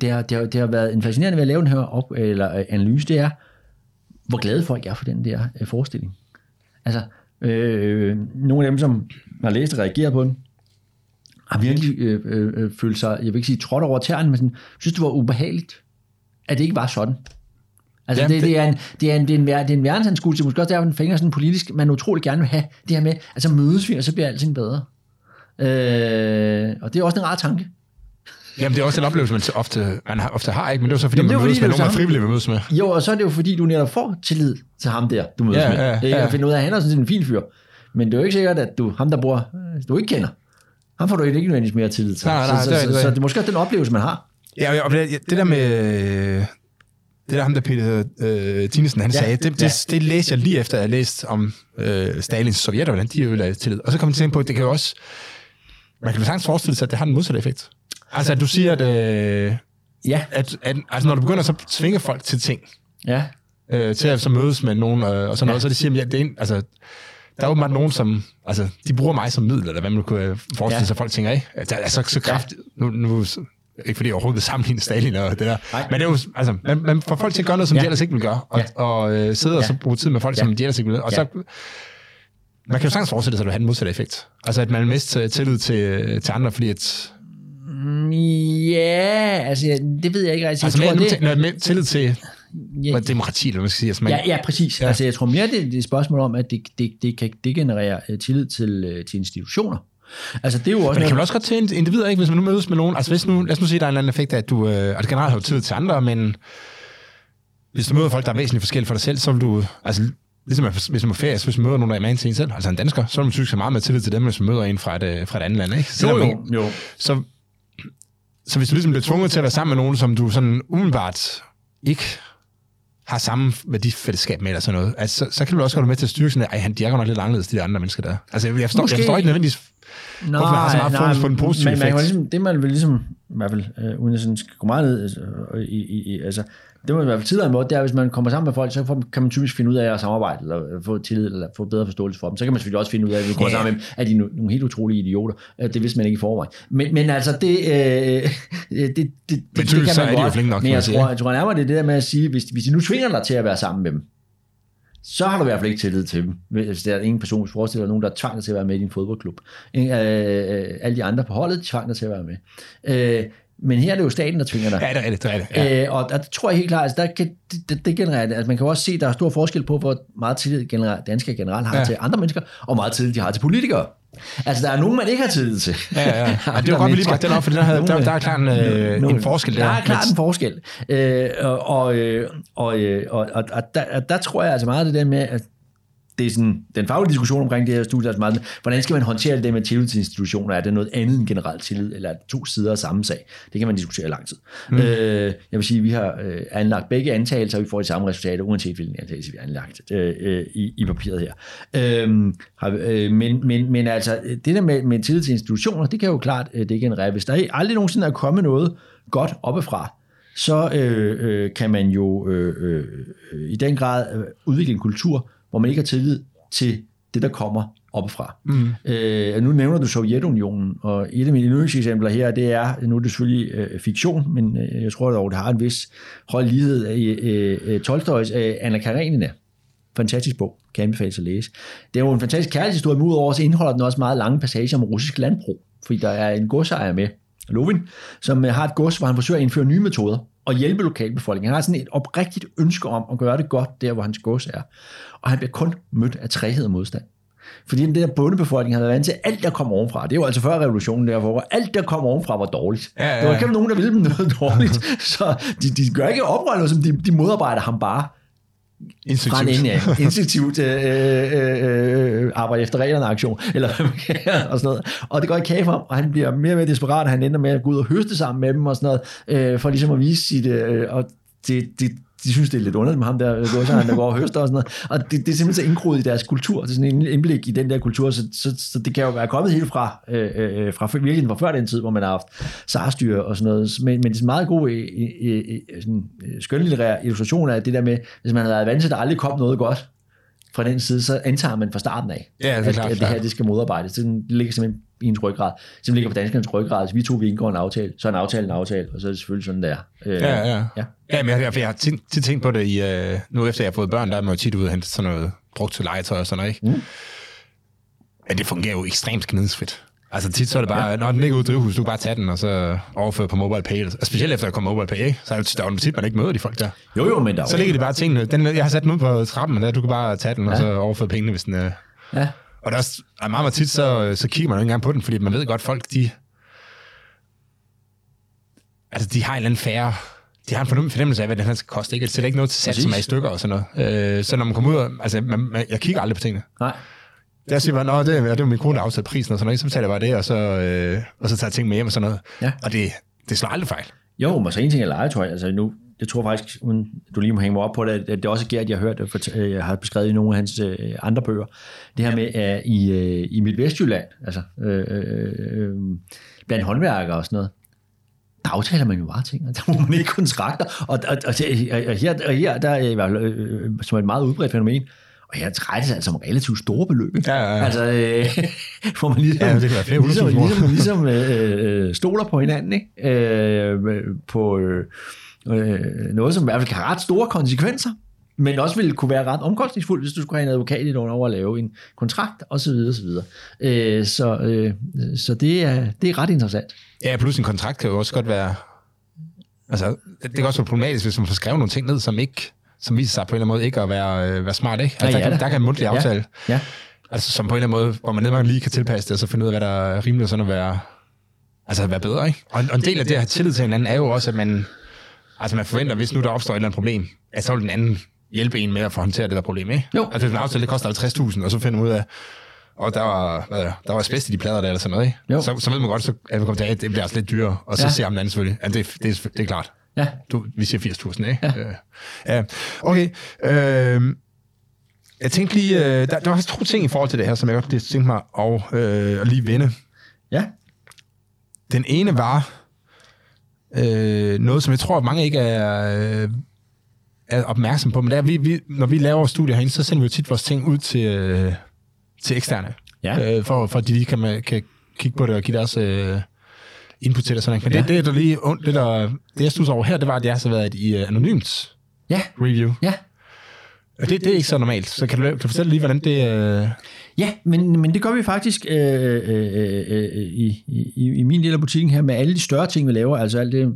Det har, det, har, det har været en fascinerende ved at lave den her op, eller øh, analyse, det er, hvor glade folk er for den der øh, forestilling. Altså, øh, nogle af dem, som har læst og reageret på den, har virkelig øh, øh, følt sig, jeg vil ikke sige trådt over tæerne, men sådan, synes, det var ubehageligt, at det ikke var sådan. Altså Ja, det, det- er en, det, er en, det, er en, det er en verdensanskuelse, måske også derfor, den fænger sådan politisk, man utrolig gerne vil have det her med, altså mødes vi, og så bliver alting bedre. Øh, og det er også en rar tanke. Jamen, det er også en oplevelse, man ofte, man har, ofte har, ikke? Men det er så, fordi Jamen, man det jo mødes fordi, med det nogen, man jo frivilligt vil mødes med. Jo, og så er det jo fordi, du netop får tillid til ham der, du mødes Ja, med. ja, ja. At finde ud af, at han er sådan set en fin fyr. Men det er jo ikke sikkert, at du, ham der bor, du ikke kender, ham får du ikke nødvendigvis mere tillid til. Nej, nej, så, det er- så, det så, så, det er måske også den oplevelse, man har. Ja, og det, det der med... Det der ham, der Peter øh, Tinesen, han Ja, sagde, det, det, ja. det, læste jeg lige efter, at jeg læste om øh, Stalins Sovjeter, hvordan de ødelagde tillid. Og så kom jeg til at tænke på, at det kan jo også... Man kan jo sagtens forestille sig, at det har den modsatte effekt. Altså, at du siger, at, øh, Ja, at, at altså, når du begynder så at tvinge folk til ting, ja. øh, til at så mødes med nogen øh, og sådan noget, så de siger, at det er en, altså, der er åbenbart nogen, som, altså, de bruger mig som middel, eller hvad man kunne øh, forestille Ja. sig, folk tænker, ikke? Altså, altså så kraftigt, nu, nu, ikke fordi jeg overhovedet vil sammenligne Stalin og det der, Nej. men det er jo, altså, man, man får folk til at gøre noget, som Ja. de ellers ikke vil gøre, og, Ja. og øh, sidde og Ja. så bruge tid med folk, Ja. som de ellers ikke vil, og Ja. så, man kan jo sagtens forestille sig, at vil have den modsatte effekt. Altså, at man mister tillid til, til andre, fordi at, Mm, Ja, altså, det ved jeg ikke rigtig. altså, jeg mere, tror, det... det, mere tillid til ja, demokrati, eller hvad man skal sige. Altså, man, ja, ja, præcis. Ja. Altså, jeg tror mere, det, det er et spørgsmål om, at det, det, det kan degenerere øh, tillid til, øh, til institutioner. Altså, det er jo også Men det kan noget, man også godt til individer, ikke? Hvis man nu mødes med nogen. Altså hvis nu, lad os nu sige, der er en eller anden effekt af, at du, øh, altså generelt har du tid til andre, men hvis du møder folk, der er væsentligt forskellige for dig selv, så vil du, altså ligesom at- hvis man er ferie, så hvis man møder nogen, der er man til en selv, altså en dansker, så vil man typisk have meget mere tillid til dem, hvis man møder en fra et, øh, fra et andet land, ikke? jo, Selvom jo, man- jo. Så, så hvis du ligesom bliver tvunget til at være sammen med nogen, som du sådan umiddelbart ikke har samme værdifællesskab med, eller sådan noget, altså, så, så kan du også godt være med til at styrke sådan, at han de er godt nok lidt anderledes, de andre mennesker der. Altså, jeg forstår, Måske- jeg forstår ikke nødvendigvis, Nej, Hvorfor man har så meget fokus på den positive men man kan effekt? ligesom, det man vil ligesom, i hvert fald, øh, uden at sådan skal gå meget ned, altså, øh, i, i, i, altså, det man i hvert fald tidligere måde, det er, hvis man kommer sammen med folk, så kan man typisk finde ud af at samarbejde, eller få tillid, eller få bedre forståelse for dem. Så kan man selvfølgelig også finde ud af, at vi går Ja. sammen med dem, at de er no- nogle helt utrolige idioter. Øh, Det vidste man ikke i forvejen. Men, men altså, det, øh, det, det, det, det, det typisk så er de jo nok, Men kan jeg man tror, jeg tror nærmere, det er det der med at sige, hvis, hvis de nu tvinger dig til at være sammen med dem, så har du i hvert fald ikke tillid til dem. Hvis der er ingen person, du forestiller dig nogen, der tvang dig til at være med i din fodboldklub. Øh, øh, alle de andre på holdet, de tvang dig til at være med. Øh, men her er det jo staten, der tvinger dig. ja, det er rigtigt, det er rigtigt. Ja. Øh, og, det tror jeg helt klart, altså der kan, det, det, det genererer det. Altså man kan også se, at der er stor forskel på, hvor meget tillid generelt, danskere generelt har ja. Til andre mennesker, og meget tillid de har til politikere. Altså der er nogen, man ikke har tillid til. Ja, ja, ja. det var godt, vi lige bragte den op, for der, havde, der, der er klart en, øh, en forskel der. Der er klart en forskel. Øh, og, og, øh, og, øh, og, og, og der, der tror jeg altså meget det der med, at det er sådan, den faglige diskussion omkring det her studie, er altså meget, hvordan skal man håndtere det med tillid til institutioner? Er det noget andet end generelt tillid, eller er det to sider af samme sag? Det kan man diskutere i lang tid. Mm. Øh, jeg vil sige, at vi har øh, anlagt begge antagelser, og vi får de samme resultater, uanset hvilken antagelse vi har anlagt øh, øh, i, i papiret her. Øh, har, øh, men, men, men altså, det der med, med tillid til institutioner, det kan jo klart øh, det generere. Hvis der aldrig nogensinde er kommet noget godt oppefra, så øh, øh, kan man jo øh, øh, øh, i den grad øh, udvikle en kultur, hvor man ikke har tillid til det, der kommer oppefra. Mm. Øh, nu nævner du Sovjetunionen, og et af mine yndlingseksempler her, det er, nu er det selvfølgelig øh, fiktion, men øh, jeg tror dog, det har en vis høj lighed i øh, øh, Tolstojs øh, Anna Karenina. Fantastisk bog, kan anbefales at læse. Det er jo en fantastisk kærlighedshistorie, men udover så indeholder den også meget lange passager om russisk landbrug, fordi der er en godsejer med, Lovin, som øh, har et gods, hvor han forsøger at indføre nye metoder og hjælpe lokalbefolkningen. Han har sådan et oprigtigt ønske om at gøre det godt der, hvor hans gods er. Og han bliver kun mødt af træhed og modstand. Fordi den der bondebefolkning havde været vant til, at alt der kom ovenfra, det er jo altså før revolutionen der, hvor alt der kom ovenfra var dårligt. Ja, ja, ja. Der var ikke nogen, der ville dem noget dårligt. Så de, de gør ikke oprør, som de, de modarbejder ham bare fra en ende af. Instinktivt øh, øh, øh, arbejde efter reglerne aktion, eller og sådan noget. Og det går i kage for ham, og han bliver mere og mere desperat, og han ender med at gå ud og høste sammen med dem og sådan noget, øh, for ligesom at vise sit, øh, og det, det, de synes, det er lidt underligt med ham der, øh, godsejeren, der går og høster og sådan noget. Og det, det er simpelthen så indgroet i deres kultur. Det er sådan en indblik i den der kultur, så, så, så det kan jo være kommet helt fra, øh, øh, fra virkelig fra før den tid, hvor man har haft sarstyre og sådan noget. Men, men det er en meget god øh, øh, øh, sådan, øh, skønlitterær illustration af det der med, hvis man havde været vant til, at der aldrig kom noget godt fra den side, så antager man fra starten af, Ja, det er at, klart, at det her det skal modarbejdes. Det ligger simpelthen i ens ryggrad. Det ligger på danskernes ryggrad. Hvis vi to vi indgår en aftale, så er en aftale en aftale, og så er det selvfølgelig sådan, der. Øh, Ja, ja. ja. Ja, men jeg, jeg, jeg har tit, tit tænkt på det i, uh, nu efter jeg har fået børn, der er man jo tit ude og hente sådan noget brugt til legetøj og sådan noget, ikke? Mm. Men det fungerer jo ekstremt gnidningsfrit. Altså tit så er det bare, ja. når den ligger ude i drivhus, du kan bare tage den, og så overføre på mobile pay. Og specielt efter der kommer mobile pay, ikke? så er det jo tit, man ikke møder de folk der. Jo, jo, men der Så ligger de bare tingene. Den, jeg har sat den ud på trappen, der, du kan bare tage den, ja. og så overføre pengene, hvis den er... Ja. Og der er, er meget, meget tit, så, så kigger man jo ikke engang på den, fordi man ved godt, folk, de... Altså, de har en eller anden færre de har en fornemmelse af, hvad den her skal koste. Ikke? Det er ikke noget til sats, som er i stykker og sådan noget. Øh, så når man kommer ud, altså, man, man, jeg kigger aldrig på tingene. Nej. Der siger man, at det, det er min kone, der afsætter prisen og sådan noget, så betaler jeg bare det, og så, øh, og så tager jeg ting med hjem og sådan noget. Ja. Og det, det slår aldrig fejl. Jo, men så en ting er legetøj. Altså nu, det tror jeg faktisk, uden du lige må hænge mig op på det, at det også er Gert, jeg har hørt, øh, jeg har beskrevet i nogle af hans øh, andre bøger. Det her med, at i, øh, i mit Vestjylland, altså øh, øh, blandt håndværkere og sådan noget, der aftaler man jo bare ting, og der må man ikke kontrakter. Og, og, og, og her, og her der er øh, som et meget udbredt fænomen, og her trædes altså om relativt store beløb. Ja, ja, ja. Altså, øh, hvor man ligesom, Ja, det kan være flere ligesom, hundredtusind ligesom, ligesom øh, stoler på hinanden, ikke? Øh, på øh, øh, noget, som i hvert fald kan have ret store konsekvenser, men også ville kunne være ret omkostningsfuldt, hvis du skulle have en advokat i nogle over at lave en kontrakt, osv. osv. Øh, så øh, så det, er, det er ret interessant. Ja, plus en kontrakt kan jo også godt være... Altså, det kan også være problematisk, hvis man får skrevet nogle ting ned, som ikke som viser sig på en eller anden måde ikke at være, øh, være smart, ikke? Altså, Ja, der, ja kan, da. der kan en mundtlig aftale, Ja, ja. altså, som på en eller anden måde, hvor man ned lige kan tilpasse det, og så finde ud af, hvad der er rimeligt, sådan at være, altså, at være bedre, ikke? Og, og en del af det at have tillid til hinanden er jo også, at man, altså, man forventer, hvis nu der opstår et eller andet problem, at så vil den anden hjælpe en med at få håndtere det der problem, ikke? Jo. Altså, hvis en aftale, det koster 50.000, og så finder man ud af, og der var, hvad, er det, der var asbest i de plader der, eller sådan noget, ikke? Jo. Så, så ved man godt, så, at det bliver altså lidt dyrere, og så Ja. ja. ser man den anden selvfølgelig, at det, det, er- det er klart. Ja, Du, vi siger 80.000, ikke? Ja. Øh, ja. Okay. Øh, jeg tænkte lige, øh, der, der var to ting i forhold til det her, som jeg godt lige tænkte mig at, øh, at lige vende. ja, Den ene var øh, noget, som jeg tror, at mange ikke er, øh, er opmærksom på, men det er, vi, vi, når vi laver studier herinde, så sender vi jo tit vores ting ud til, øh, til eksterne, Ja. øh, for, for at de lige kan, kan kigge på det og give deres øh, input til det. Sådan. noget. Men Ja. det, det, der lige, ondt- det, der, det jeg stod over her, det var, at jeg har så været i uh, anonymt ja, review. ja. Og det, det er ikke så normalt. Så kan du, kan du fortælle lige, hvordan det... Øh... Ja, men, men det gør vi faktisk øh, øh, øh, øh, i, i, i min del af butikken her med alle de større ting, vi laver. Altså alt det,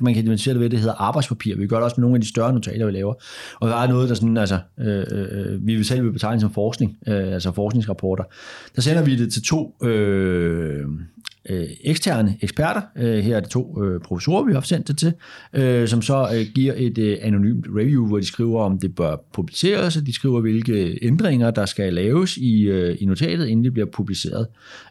man kan identificere det ved, det hedder arbejdspapir. Vi gør det også med nogle af de større notater, vi laver. Og der er noget, der sådan, altså, øh, øh, vi vil selv vil betegne som forskning, øh, altså forskningsrapporter. Der sender vi det til to øh, øh, eksterne eksperter. Øh, her er det to øh, professorer, vi har sendt det til, øh, som så øh, giver et øh, anonymt review, hvor de skriver, om det bør publiceres, og de skriver, hvilke ændringer, der skal laves i, øh, i notatet, inden det bliver publiceret.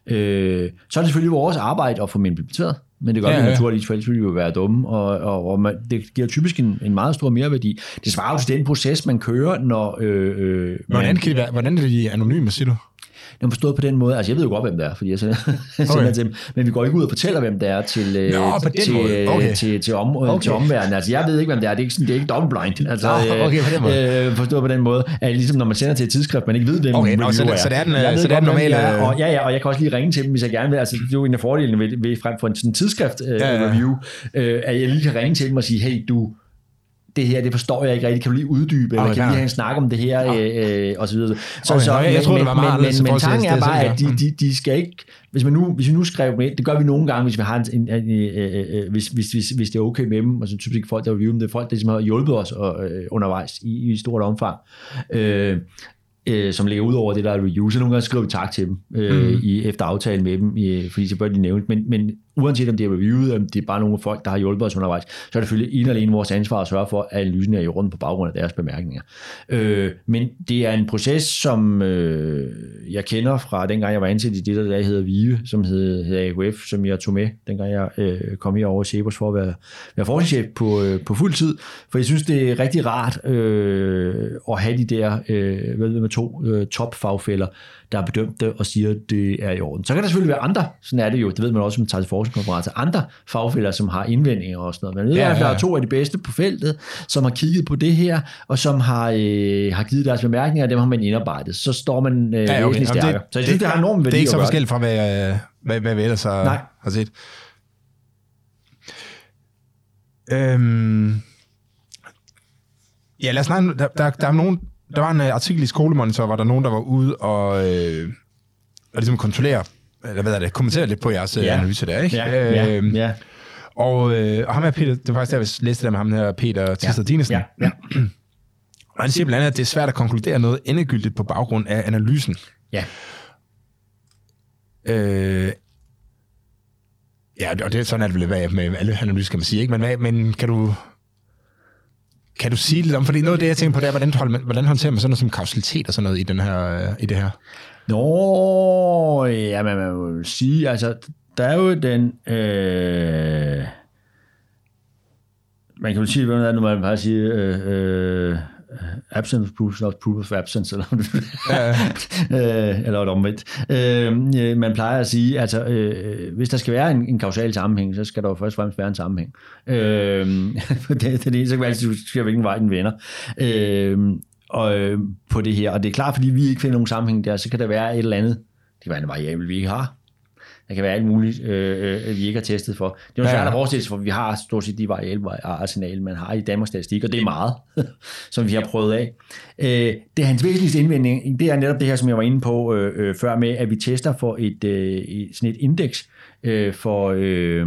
Øh, så er det selvfølgelig vores arbejde at få dem implementeret, men det gør Ja, vi naturligvis, for ellers ville vi jo være dumme, og, og, og man, det giver typisk en, en meget stor mereværdi. Det svarer jo til den proces, man kører, når... Øh, øh, Hvordan, man, kan det være, hvordan er de anonyme, siger du? Når man forstået på den måde, altså jeg ved jo godt, hvem det er, fordi jeg sender, sender Okay. til dem, men vi går ikke ud og fortæller, hvem det er til, øh, Nå, på den til, måde. øh, Okay. til, til, om, Okay. til omverdenen. Altså jeg ved ikke, hvem det er, det er ikke, sådan, det er ikke double blind. Altså, Nå, øh, okay, på den måde. Øh, forstået på den måde, at ligesom når man sender til et tidsskrift, man ikke ved, hvem Okay, nå, så det- er. så det er den, øh, så det er den normale- er, Og, ja, ja, og jeg kan også lige ringe til dem, hvis jeg gerne vil. Altså, det er jo en af fordelene ved, ved frem for en sådan tidsskrift øh, Ja, ja. review, øh, at jeg lige kan ringe til dem og sige, hey, du, det her, det forstår jeg ikke rigtigt. Kan du lige uddybe, eller Okay, kan vi have en snak om det her, øh, øh, og så videre. Så, Okay, så, nå, jeg- men, troede, det var men, meget men, men, til tanken er bare, at de, de, de skal ikke, hvis, man nu, hvis vi nu skriver dem ind, det gør vi nogle gange, hvis vi har en, en, en øh, øh, hvis, hvis, hvis, hvis det er okay med dem, og så typisk folk, der review dem, det er folk, der ligesom har hjulpet os og, øh, undervejs i, i stort omfang. Øh, øh, som ligger ud over det, der er review, så nogle gange skriver vi tak til dem øh, Mm. i, efter aftale med dem, i, fordi så bør de nævne men, men uanset om det er reviewet, om det er bare nogle folk, der har hjulpet os undervejs, så er det selvfølgelig en og alene vores ansvar at sørge for, at analysen er i orden på baggrund af deres bemærkninger. Øh, men det er en proces, som øh, jeg kender fra dengang jeg var ansat i det, der, der hedder VIVE, som hed, hedder AUF, som jeg tog med, dengang jeg øh, kom herover i Cepos for at være, være forskningschef på, øh, på fuld tid, for jeg synes, det er rigtig rart øh, at have de der øh, hvad ved man, med to øh, topfagfælder, der har bedømt det og siger, at det er i orden. Så kan der selvfølgelig være andre, sådan er det jo, det ved man også, som tager til forskningskonferencer, andre fagfælder, som har indvendinger og sådan noget. Men ved, Ja, ja, at der ja. er to af de bedste på feltet, som har kigget på det her, og som har, øh, har givet deres bemærkninger, og dem har man indarbejdet. Så står man øh, ja, okay. væsentligt stærkere. Så jeg synes, det, har enormt værdi Det er ikke så forskelligt fra, hvad, hvad, hvad vi ellers har, Nej. har set. Øhm, ja, lad os snakke, der, der, der, er nogen, der var en øh, artikel i Skolemonitor, hvor der er nogen, der var ude og, øh, og ligesom kontrollere eller hvad er det, kommentere lidt på jeres ja. Ja. analyse der, ikke? Ja, ja, Øhm, ja. Og, øh, og ham her, Peter, det var faktisk der, jeg læste det der med ham her, Peter Tister Dinesen. Ja, ja. Og han siger blandt andet, at det er svært at konkludere noget endegyldigt på baggrund af analysen. ja. Øh, ja, og det er sådan, at det vil være med alle analyser, kan man sige. Ikke? Men, hvad, men kan du... Kan du sige lidt om, fordi noget af det, jeg tænker på, det er, hvordan, holder man, hvordan håndterer man sådan noget som kausalitet og sådan noget i, den her, øh, i det her? Nå, ja, man må jo sige, altså, der er jo den... Øh, man kan jo sige, hvordan er det, man bare siger, øh, øh, absence proves not proof of absence, eller, ja. øh, eller noget omvendt. Øh, man plejer at sige, altså, øh, hvis der skal være en, en kausal sammenhæng, så skal der jo først og fremmest være en sammenhæng. Øh, det, det, er det, så kan man altid diskutere, hvilken vej den vender. Øh, og, øh, på det her. Og det er klart, fordi vi ikke finder nogen sammenhæng der, så kan der være et eller andet, det kan være en variabel, vi ikke har. Der kan være alt muligt, øh, øh, vi ikke har testet for. Det er jo Ja, svært at sig, for vi har stort set de variable arsenal, man har i Danmarks Statistik, og det er meget, som vi har prøvet af. Øh, det er hans væsentligste indvending, det er netop det her, som jeg var inde på øh, øh, før med, at vi tester for et, øh, sådan et indeks øh, for øh,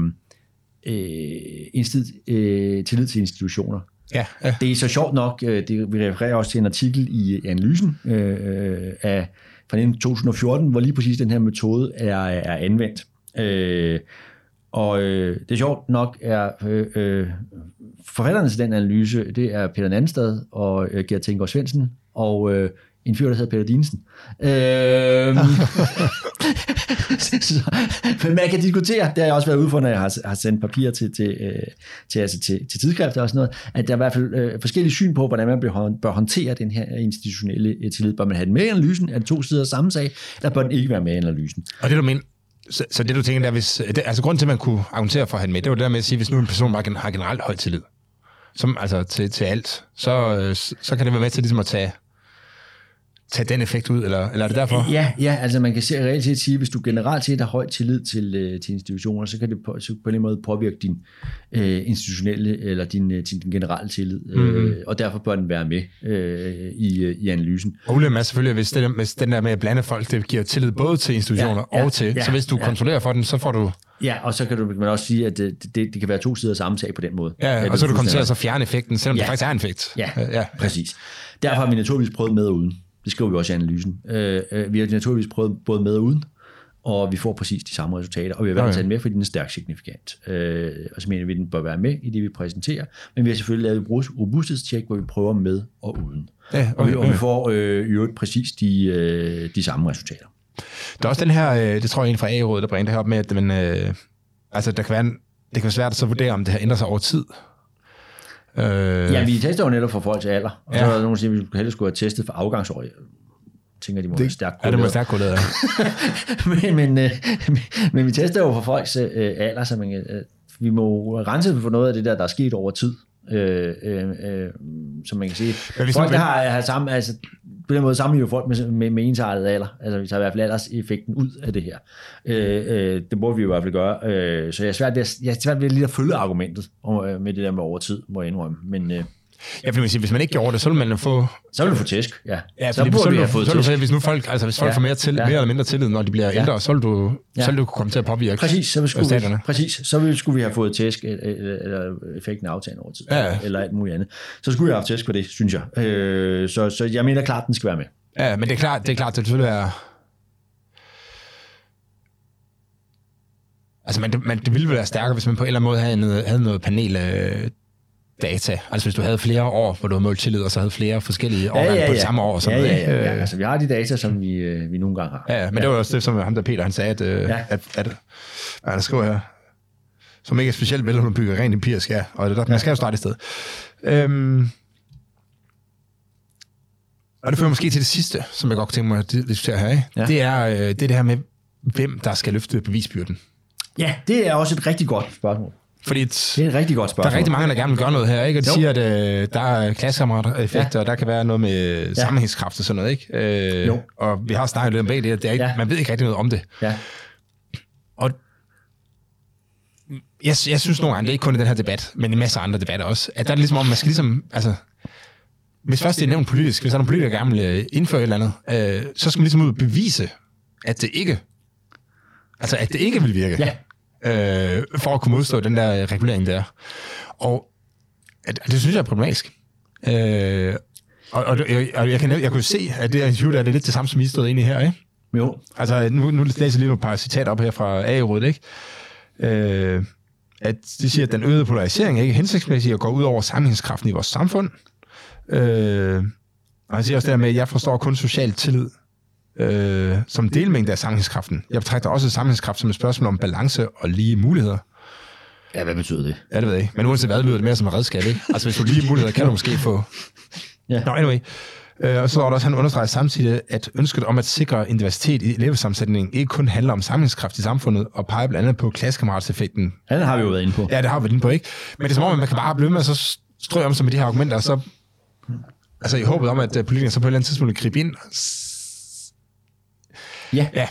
øh, instit, øh, tillid til institutioner. Ja, ja. Det er så sjovt nok, øh, det, vi refererer også til en artikel i analysen øh, af, fra 2014, hvor lige præcis den her metode er, er anvendt. Øh, og øh, det er sjovt nok, er øh, øh, forfatterne til den analyse, det er Peter Nandstad og øh, Gert Tængaard Svendsen, og øh, en fyr, der hedder Peter Dinesen. Øh, så, men man kan diskutere, det har jeg også været ude for, når jeg har, har sendt papirer til, til, øh, til, altså til, til tidsskrifter og sådan noget, at der er i hvert fald øh, forskellige syn på, hvordan man bør, håndtere den her institutionelle øh, tillid. Bør man have den med i analysen? Er det to sider af samme sag? Eller bør den ikke være med i analysen? Og det du mener, så, så det du tænker der, hvis, det, altså grunden til, at man kunne argumentere for at have den med, det var det der med at sige, hvis nu en person bare har generelt høj tillid, som, altså til, til alt, så, øh, så, så kan det være med til ligesom at tage, tage den effekt ud, eller, eller er det derfor? Ja, ja, altså man kan se, reelt set sige, hvis du generelt set har høj tillid til, øh, til institutioner, så kan det på, så på en eller anden måde påvirke din øh, institutionelle eller din, øh, din, din generelle tillid, øh, og derfor bør den være med øh, i, øh, i analysen. Og ulempen er selvfølgelig, hvis, det, hvis den der med at blande folk, det giver tillid både til institutioner Ja, ja, og til, ja, så hvis du ja. kontrollerer for den, så får du, Ja, og så kan du man også sige, at det, det, det kan være to sider af samme sag på den måde. ja, og så er du kommer til at så fjerne effekten, selvom ja. Ja. det faktisk er en effekt. Ja, ja. præcis. Derfor har vi naturligvis prøvet med og uden. Det skriver vi også i analysen. Øh, øh, vi har naturligvis prøvet både med og uden, og vi får præcis de samme resultater, og vi har valgt at Okay. tage den med, fordi den er stærkt signifikant. Øh, og så mener vi, at den bør være med i det, vi præsenterer, men vi har selvfølgelig lavet et robust- robusthedstjek, hvor vi prøver med og uden. Ja, Og vi, okay, og vi okay. får øh, i øvrigt præcis de, øh, de samme resultater. Der er også den her, øh, det tror jeg en fra A-rådet, der bringer det her op med, at man, øh, altså, der kan være en, det kan være svært at så vurdere, om det har ændret sig over tid. Øh, Ja, vi tester jo netop for folks alder, og så Ja. er der nogen, der siger, at vi skulle hellere skulle have testet for afgangsår. Jeg tænker, de må det, være stærkt Ja, det må stærkt korreleret. men, men, øh, men vi tester jo for folks øh, alder, så man, øh, vi må rense for noget af det der, der er sket over tid. Øh, øh, øh, som man kan sige. Men hvis folk, der har, har samme, altså, på den måde sammenligner folk med, med, med ensartet alder. Altså, vi tager i hvert fald alderseffekten ud af det her. Øh, øh, det burde vi i hvert fald gøre. Øh, så jeg er svært ved, jeg er svært ved lige at følge argumentet øh, med det der med over tid, må jeg indrømme. Men øh, Ja, fordi man siger, hvis man ikke gjorde det, så ville man få... så vil du få tæsk, ja. Ja, så burde så vi have fået så vil du, tæsk. hvis nu folk, altså hvis folk Ja. får mere, til, Ja. mere eller mindre tillid, når de bliver Ja. ældre, så vil du, Ja. så vil du komme til at påvirke Præcis, så skulle, staterne. vi, præcis, så ville, skulle vi have fået tæsk, eller, eller effekten af aftalen over tid, Ja. eller alt muligt andet. Så skulle vi have haft tæsk på det, synes jeg. Øh, så, så jeg mener klart, den skal være med. Ja, men det er klart, det er klart, det selvfølgelig er... Altså, man, det, man, det ville være stærkere, hvis man på en eller anden måde havde noget, havde noget panel øh, data. Altså, hvis du havde flere år, hvor du havde målt tillid, og så havde flere forskellige årgange på det samme år. Og sådan ja, ja, ja, ja. Altså, vi har de data, som vi, øh, vi nogle gange har. Ja, men ja. det var også det, som ham der Peter, han sagde, at, øh, Ja. ja. at, at hvad der skriver her, som ikke er specielt velunderbygget, rent empirisk, ja. Og det der, man skal jo starte et sted. Øhm, og det fører måske til det sidste, som jeg godt kunne tænke mig at diskutere her. Ikke? Ja. Ja. Det, er, øh, det er det her med, hvem der skal løfte bevisbyrden. Ja, det er også et rigtig godt spørgsmål. Fordi et, Det er et rigtig godt der spørgsmål. er rigtig mange, der gerne vil gøre noget her, ikke? og de Jo. siger, at øh, der er klassekammerater-effekter, og der kan være noget med ja. sammenhængskraft og sådan noget. Ikke? Øh, Jo. og vi har snakket lidt om bag det, det er ikke, Ja. ja. man ved ikke rigtig noget om det. Ja. Og jeg, jeg synes nogle gange, det er ikke kun i den her debat, men i masser af andre debatter også, at der er det ligesom om, man skal ligesom, altså, hvis først det er nævnt politisk, hvis der er nogle politikere, der gerne vil øh, indføre et eller andet, øh, så skal man ligesom ud og bevise, at det ikke Altså, at det ikke vil virke. Ja. Øh, for at kunne modstå den der regulering der. Og at, det synes jeg er problematisk. Øh, og, og, jeg, og jeg, kan, jeg kunne se, at det her interview der, er det lidt det samme, som I stod inde i her, ikke? Jo. Altså, nu, nu læser jeg lige nogle par citater op her fra A-rådet, ikke? Øh, at de siger, at den øgede polarisering er ikke hensigtsmæssig og går ud over sammenhængskraften i vores samfund. Øh, og han siger også det der med, at jeg forstår kun social tillid øh, som delmængde af sammenhængskraften. Jeg betragter også sammenhængskraft som et spørgsmål om balance og lige muligheder. Ja, hvad betyder det? Ja, det ved jeg ikke. Men uanset hvad, lyder det mere som et redskab, ikke? Altså, hvis du lige muligheder, kan du måske få... Ja. Nå, anyway. Øh, og så var der også, han understreger samtidig, at ønsket om at sikre en diversitet i elevsammensætningen ikke kun handler om sammenhængskraft i samfundet, og peger blandt andet på klassekammeratseffekten. Ja, den har vi jo været inde på. Ja, det har vi været inde på, ikke? Men det er som om, at man kan bare blive med at så strø om sig med de her argumenter, og så... Altså i håbet om, at øh, politikerne så på et eller andet tidspunkt vil gribe ind. Ja. Ja.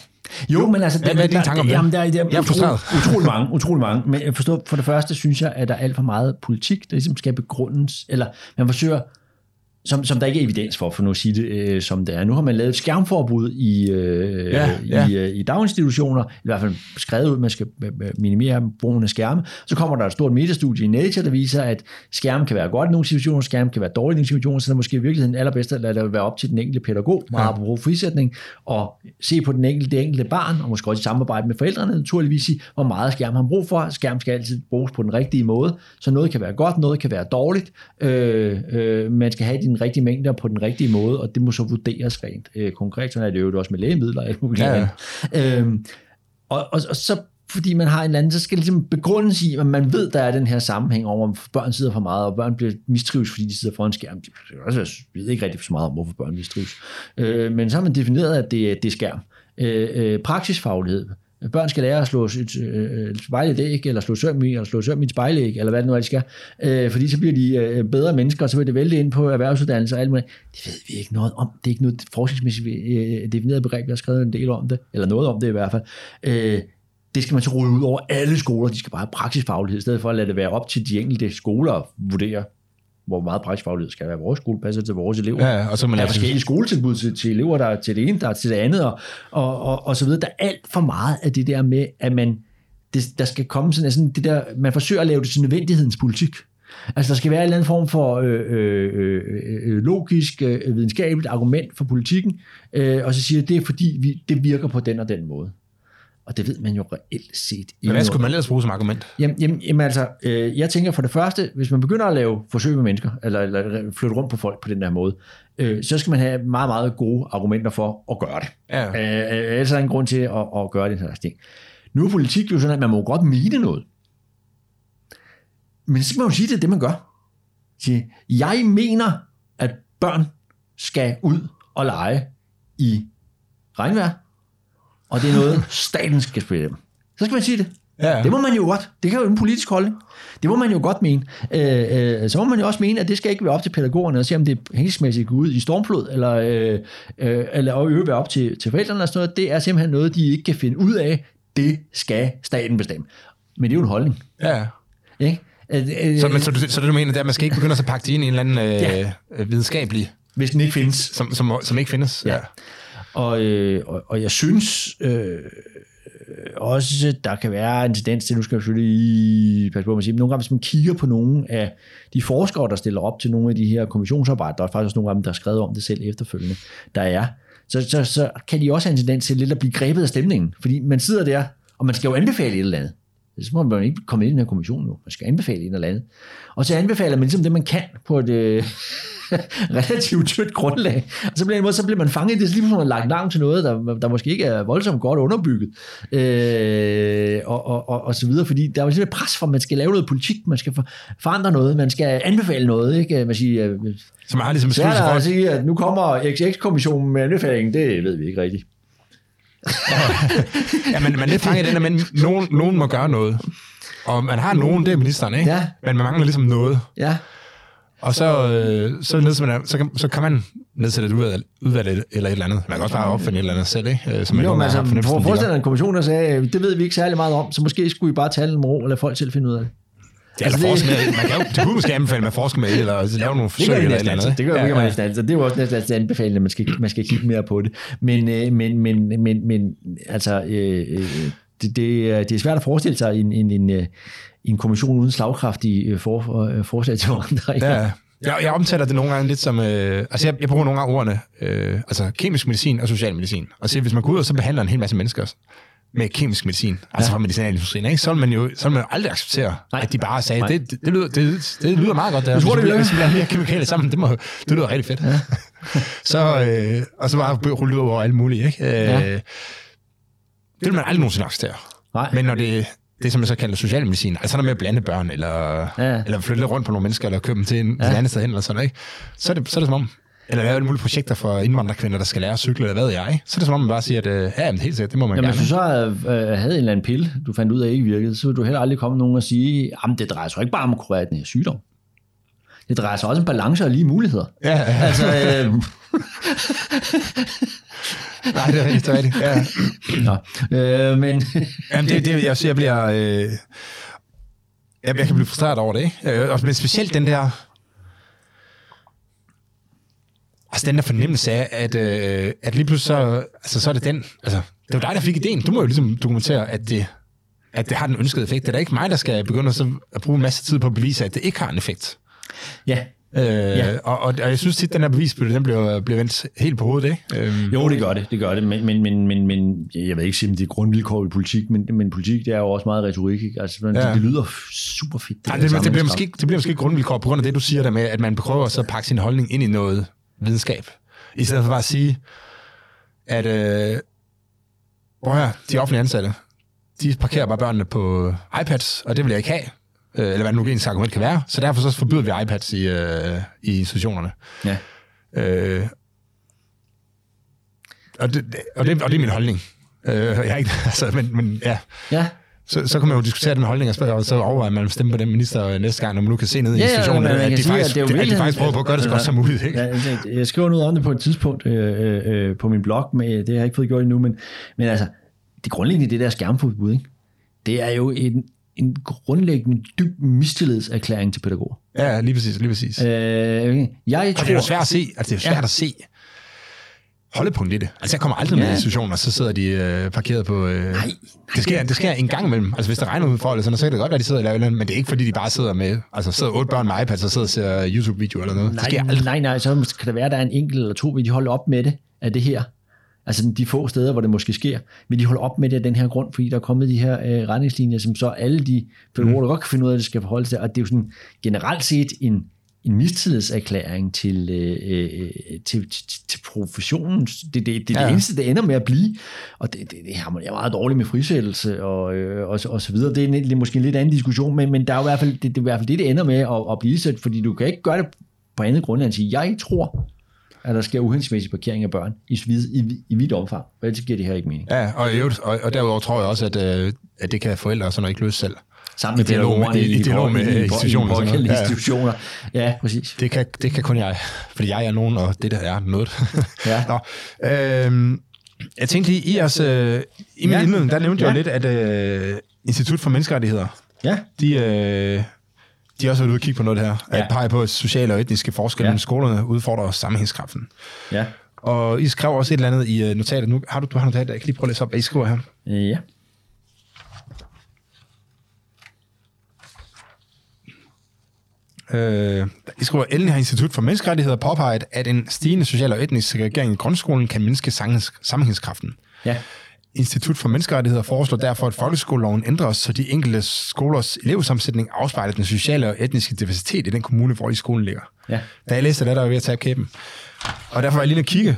Jo, men altså... Hvad- hvad er dine tanker om det? Jamen, der, der, Jeg er frustreret. Utrolig, utrolig mange, utrolig mange. Men jeg forstår, for det første synes jeg, at der er alt for meget politik, der ligesom skal begrundes, eller man forsøger som, som der ikke er evidens for, for nu at sige det, øh, som det er. Nu har man lavet et skærmforbud i, øh, Ja, ja. i, øh, i daginstitutioner, i hvert fald skrevet ud, at man skal øh, minimere brugen af skærme. Så kommer der et stort metastudie i Nature, der viser, at skærme kan være godt i nogle situationer, skærme kan være dårligt i nogle situationer, så det er måske i virkeligheden allerbedst at lade det være op til den enkelte pædagog, meget Ja. apropos frisætning, og se på den enkelte, det enkelte barn, og måske også i samarbejde med forældrene, naturligvis sige, hvor meget skærm har brug for. Skærm skal altid bruges på den rigtige måde, så noget kan være godt, noget kan være dårligt. Øh, øh, man skal have den rigtige mængder på den rigtige måde, og det må så vurderes rent øh, konkret. Sådan er det jo også med lægemidler og alt muligt Ja. Øhm, og, og, og så fordi man har en eller anden, så skal det ligesom begrundes i, at man ved, der er den her sammenhæng over, om børn sidder for meget, og børn bliver mistrives, fordi de sidder foran en skærm. Jeg ved ikke rigtig så meget om, hvorfor børn mistrives. Øh, men så har man defineret, at det, det er skærm. Øh, øh, praksisfaglighed. Børn skal lære at slå et øh, øh spejl i eller slå søm i, eller slå søm i et spejlæg, eller hvad det nu er, de skal. Øh, fordi så bliver de øh, bedre mennesker, og så vil det vælte ind på erhvervsuddannelse og alt muligt. Det ved vi ikke noget om. Det er ikke noget forskningsmæssigt øh, defineret begreb. Jeg har skrevet en del om det, eller noget om det i hvert fald. Øh, det skal man så rulle ud over alle skoler. De skal bare have praksisfaglighed, i stedet for at lade det være op til de enkelte skoler at vurdere, hvor meget praksisfaglighed skal være. Vores skole passer til vores elever. Ja, og så man Der er forskellige skoletilbud til, til elever, der er til det ene, der er til det andet, og, og, og, og så videre. Der er alt for meget af det der med, at man, det, der skal komme sådan, sådan det der, man forsøger at lave det til nødvendighedens politik. Altså der skal være en eller anden form for øh, øh, øh, øh, logisk, øh, videnskabeligt argument for politikken, øh, og så siger det er fordi, vi, det virker på den og den måde. Og det ved man jo reelt set ikke. men hvad skulle man ellers bruge som argument? Jamen, jamen, jamen altså, øh, jeg tænker for det første, hvis man begynder at lave forsøg med mennesker, eller, eller flytte rundt på folk på den der måde, øh, så skal man have meget, meget gode argumenter for at gøre det. Ja. Øh, øh, ellers er der en grund til at, at gøre den slags ting. Nu er politik jo sådan, at man må godt mene noget. Men så skal man jo sige, at det er det, man gør. Sige, jeg mener, at børn skal ud og lege i regnvejr, og det er noget, staten skal spille dem. Så skal man sige det. Ja. Det må man jo godt. Det kan jo en politisk holdning. Det må man jo godt mene. Øh, øh, så må man jo også mene, at det skal ikke være op til pædagogerne at se, om det er hensigtsmæssigt at gå ud i stormflod, eller, øh, øh, eller at øve være op til, til forældrene og sådan noget. Det er simpelthen noget, de ikke kan finde ud af. Det skal staten bestemme. Men det er jo en holdning. Ja. Ikke? Øh, øh, Så, men, så, du, så det du mener, er, at man skal ikke begynde at pakke det ind i en eller anden øh, Ja. øh, videnskabelig, hvis den ikke findes. som, som, som ikke findes. Ja. Og, øh, og, og jeg synes øh, også, der kan være en tendens til, nu skal jeg selvfølgelig passe på, at man siger, men nogle gange, hvis man kigger på nogle af de forskere, der stiller op til nogle af de her kommissionsarbejder, der er faktisk også nogle af dem, der har skrevet om det selv efterfølgende, der er, så, så, så kan de også have en tendens til lidt at blive grebet af stemningen, fordi man sidder der, og man skal jo anbefale et eller andet. Så må man ikke komme ind i den her kommission nu. Man skal anbefale et eller andet. Og så anbefaler man ligesom det, man kan på et øh, relativt tyndt grundlag. Og så bliver, så bliver man fanget i det, så lige man lagt navn til noget, der, der måske ikke er voldsomt godt underbygget. Øh, og, og, og, og, så videre, fordi der er jo et pres for, at man skal lave noget politik, man skal for, forandre noget, man skal anbefale noget. Ikke? Man siger, øh, Så man har ligesom så er der at sige, at nu kommer XX-kommissionen med anbefalingen, det ved vi ikke rigtigt. Ja, men man er lidt fanget i den, at nogen, nogen må gøre noget. Og man har nogen, det er ministeren, ikke? Ja. Men man mangler ligesom noget. Ja, Og så, øh, så, nedsætter man, så, kan, så kan man nedsætte et udvalg, udvalg eller et eller andet. Man kan også bare opfinde et eller andet selv, ikke? Øh, Som man jo, men altså, for forestil dig en kommission, der sagde, det ved vi ikke særlig meget om, så måske skulle I bare den med ro og lade folk selv finde ud af det. Det, altså, altså, det, det- med, man kan jo, det kunne måske anbefale, at man forsker med det, eller lave nogle Det forsøg vi eller eller andet. Det gør ja, ja. næsten altid. Det er jo også næsten altid anbefalet, at man skal, man skal kigge mere på det. Men, øh, men, men, men, men altså, øh, øh, det, det, er- det er svært at forestille sig en, en, en, øh, en kommission uden slagkraftige for, øh, forslag til forandringer. Ja, jeg, jeg omtaler det nogle gange lidt som... Øh, altså, jeg, jeg bruger nogle gange ordene, øh, altså kemisk medicin og social medicin. Og siger, hvis man går ud og så behandler en hel masse mennesker med kemisk medicin, altså Ja. fra medicinalindustrien, ikke? så vil man jo så vil man jo aldrig acceptere, Nej. At de bare sagde, Nej. det, det, det, lyder, det, det lyder meget godt. Der. Du tror, det Hvis vi- blander mere kemikalier sammen, det, må, det lyder rigtig fedt. Ja. så, øh, og så bare rulle ud over alle mulige. Ikke? Øh, Ja. Det vil man aldrig nogensinde acceptere. Nej. Men når det, det, som jeg så kalder socialmedicin, altså noget med at blande børn, eller, Ja. eller flytte rundt på nogle mennesker, eller købe dem til, en, ja. et andet sted hen, eller sådan, ikke? Så er, det, så er det som om, eller lave alle mulige projekter for indvandrerkvinder, der skal lære at cykle, eller hvad jeg, så er det som om, man bare siger, at øh, ja, men helt sikkert, det må man Jamen, gerne. hvis du så øh, havde en eller anden pille, du fandt ud af ikke virkede, så ville du heller aldrig komme nogen og sige, at det drejer sig ikke bare om at kurere den her sygdom. Det drejer sig også om balance og lige muligheder. Ja, ja, Altså, øh, nej, det er rigtigt, det er rigtigt. Ja. nå, øh, men Jamen, det, det, jeg, jeg bliver... Øh, jeg, jeg kan blive frustreret over det, ikke? Øh, og- men specielt den der... Altså den der fornemmelse af, at, øh, at lige pludselig så, altså, så er det den... Altså, det var dig, der fik ideen. Du må jo ligesom dokumentere, at det, at det har den ønskede effekt. Det er da ikke mig, der skal begynde at, bruge en masse tid på at bevise, at det ikke har en effekt. ja, Øh, Ja. og, og, og, jeg synes tit, den her bevisbyrde, den bliver, bliver vendt helt på hovedet, ikke? Øhm, jo, det gør det, det gør det, men, men, men, men, men jeg ved ikke sige, om det er grundvilkår i politik, men, men politik, det er jo også meget retorik, ikke? Altså, ja. Det, det lyder super fedt. Nej, der det, det, det, bliver måske, det bliver måske grundvilkår på grund af det, du siger der med, at man prøver så at pakke sin holdning ind i noget videnskab. I stedet for bare at sige, at øh, prøv her, de offentlige ansatte, de parkerer bare børnene på iPads, og det vil jeg ikke have. Øh, eller hvad nu ens argument kan være. Så derfor så forbyder vi iPads i, øh, i institutionerne. Ja. Øh, og, det, og, det, og det er min holdning. Øh, jeg er ikke, altså, men, men ja, Ja, så, så kan man jo diskutere den holdning, og spørge, og så overveje, at man vil stemme på den minister næste gang, når man nu kan se ned i Ja, ja, institutionen, men man at, de sige, faktisk, at det er at de faktisk prøver på at gøre det så godt som muligt. Ikke? Ja, jeg- skriver noget om det på et tidspunkt øh, øh, øh, på min blog, men det har jeg ikke fået gjort endnu, men, men altså, det grundlæggende det der skærmforbud, ikke? det er jo en, en grundlæggende dyb mistillidserklæring til pædagoger. Ja, lige præcis. Lige præcis. Øh, jeg og det er jo tror, svært at se, altså det er svært Ja. at se holdepunkt i det. Altså jeg kommer aldrig med Ja. i institutionen, og så sidder de øh, parkeret på... Øh, Nej, det sker, det sker en gang imellem. Altså hvis der regner ud for eller sådan, så kan det godt være, de sidder og laver noget, men det er ikke fordi, de bare sidder med, altså sidder otte børn med iPads og sidder og ser YouTube-video eller noget. det sker nej, aldrig. nej, nej, så kan det være, at der er en enkelt eller to, vil de holde op med det af det her. Altså de få steder, hvor det måske sker, vil de holde op med det af den her grund, fordi der er kommet de her øh, retningslinjer, som så alle de pædagoger, der godt kan finde ud af, at det skal forholde sig til. Og det er jo sådan generelt set en, en mistillidserklæring til, øh, øh, til, til, til professionen. Det, det, det er det eneste, det ender med at blive. Og det, det, det her jeg er meget dårligt med frisættelse og, øh, og, og så videre. Det er, en, det er måske en lidt anden diskussion, men, men der er jo i hvert fald, det, det er i hvert fald det, det ender med at, at blive sæt, fordi du kan ikke gøre det på andet grundlag end at sige, jeg tror, at der sker uhensigtsmæssig parkering af børn i, vid, i, i vidt omfang. Ellers giver det her ikke mening. Ja, og, og, og derudover tror jeg også, at, øh, at det kan forældre sådan ikke løse selv. Sammen med I dialog med- pædagogerne i- i dialog med i- i- i- institutioner i- i- i- Ja. institutioner. Ja, præcis. Det kan, det kan kun jeg, fordi jeg er nogen, og det der er noget. Ja. Nå, øhm, jeg tænkte lige, i, jeres, øh, i min Ja. indledning, der nævnte jeg Ja. jo lidt, at øh, Institut for Menneskerettigheder, Ja, de, øh, de har også været ude og kigge på noget her, Ja. at pege på, at sociale og etniske forskelle Ja. mellem skolerne udfordrer sammenhængskraften. ja. Og I skrev også et eller andet i øh, notatet. Nu har du, du har notatet, jeg kan lige prøve at læse op, hvad I skriver her. Øh, Ja. Øh, I skriver, Ellen har Institut for Menneskerettigheder påpeget, at en stigende social og etnisk segregering i grundskolen kan mindske sammenhængs- sammenhængskraften. Ja. Institut for Menneskerettigheder foreslår derfor, at folkeskoleloven ændres, så de enkelte skolers elevsammensætning afspejler den sociale og etniske diversitet i den kommune, hvor i skolen ligger. Ja. Da jeg læste det, der var jeg ved at tage kæben. Og derfor var jeg lige og kigge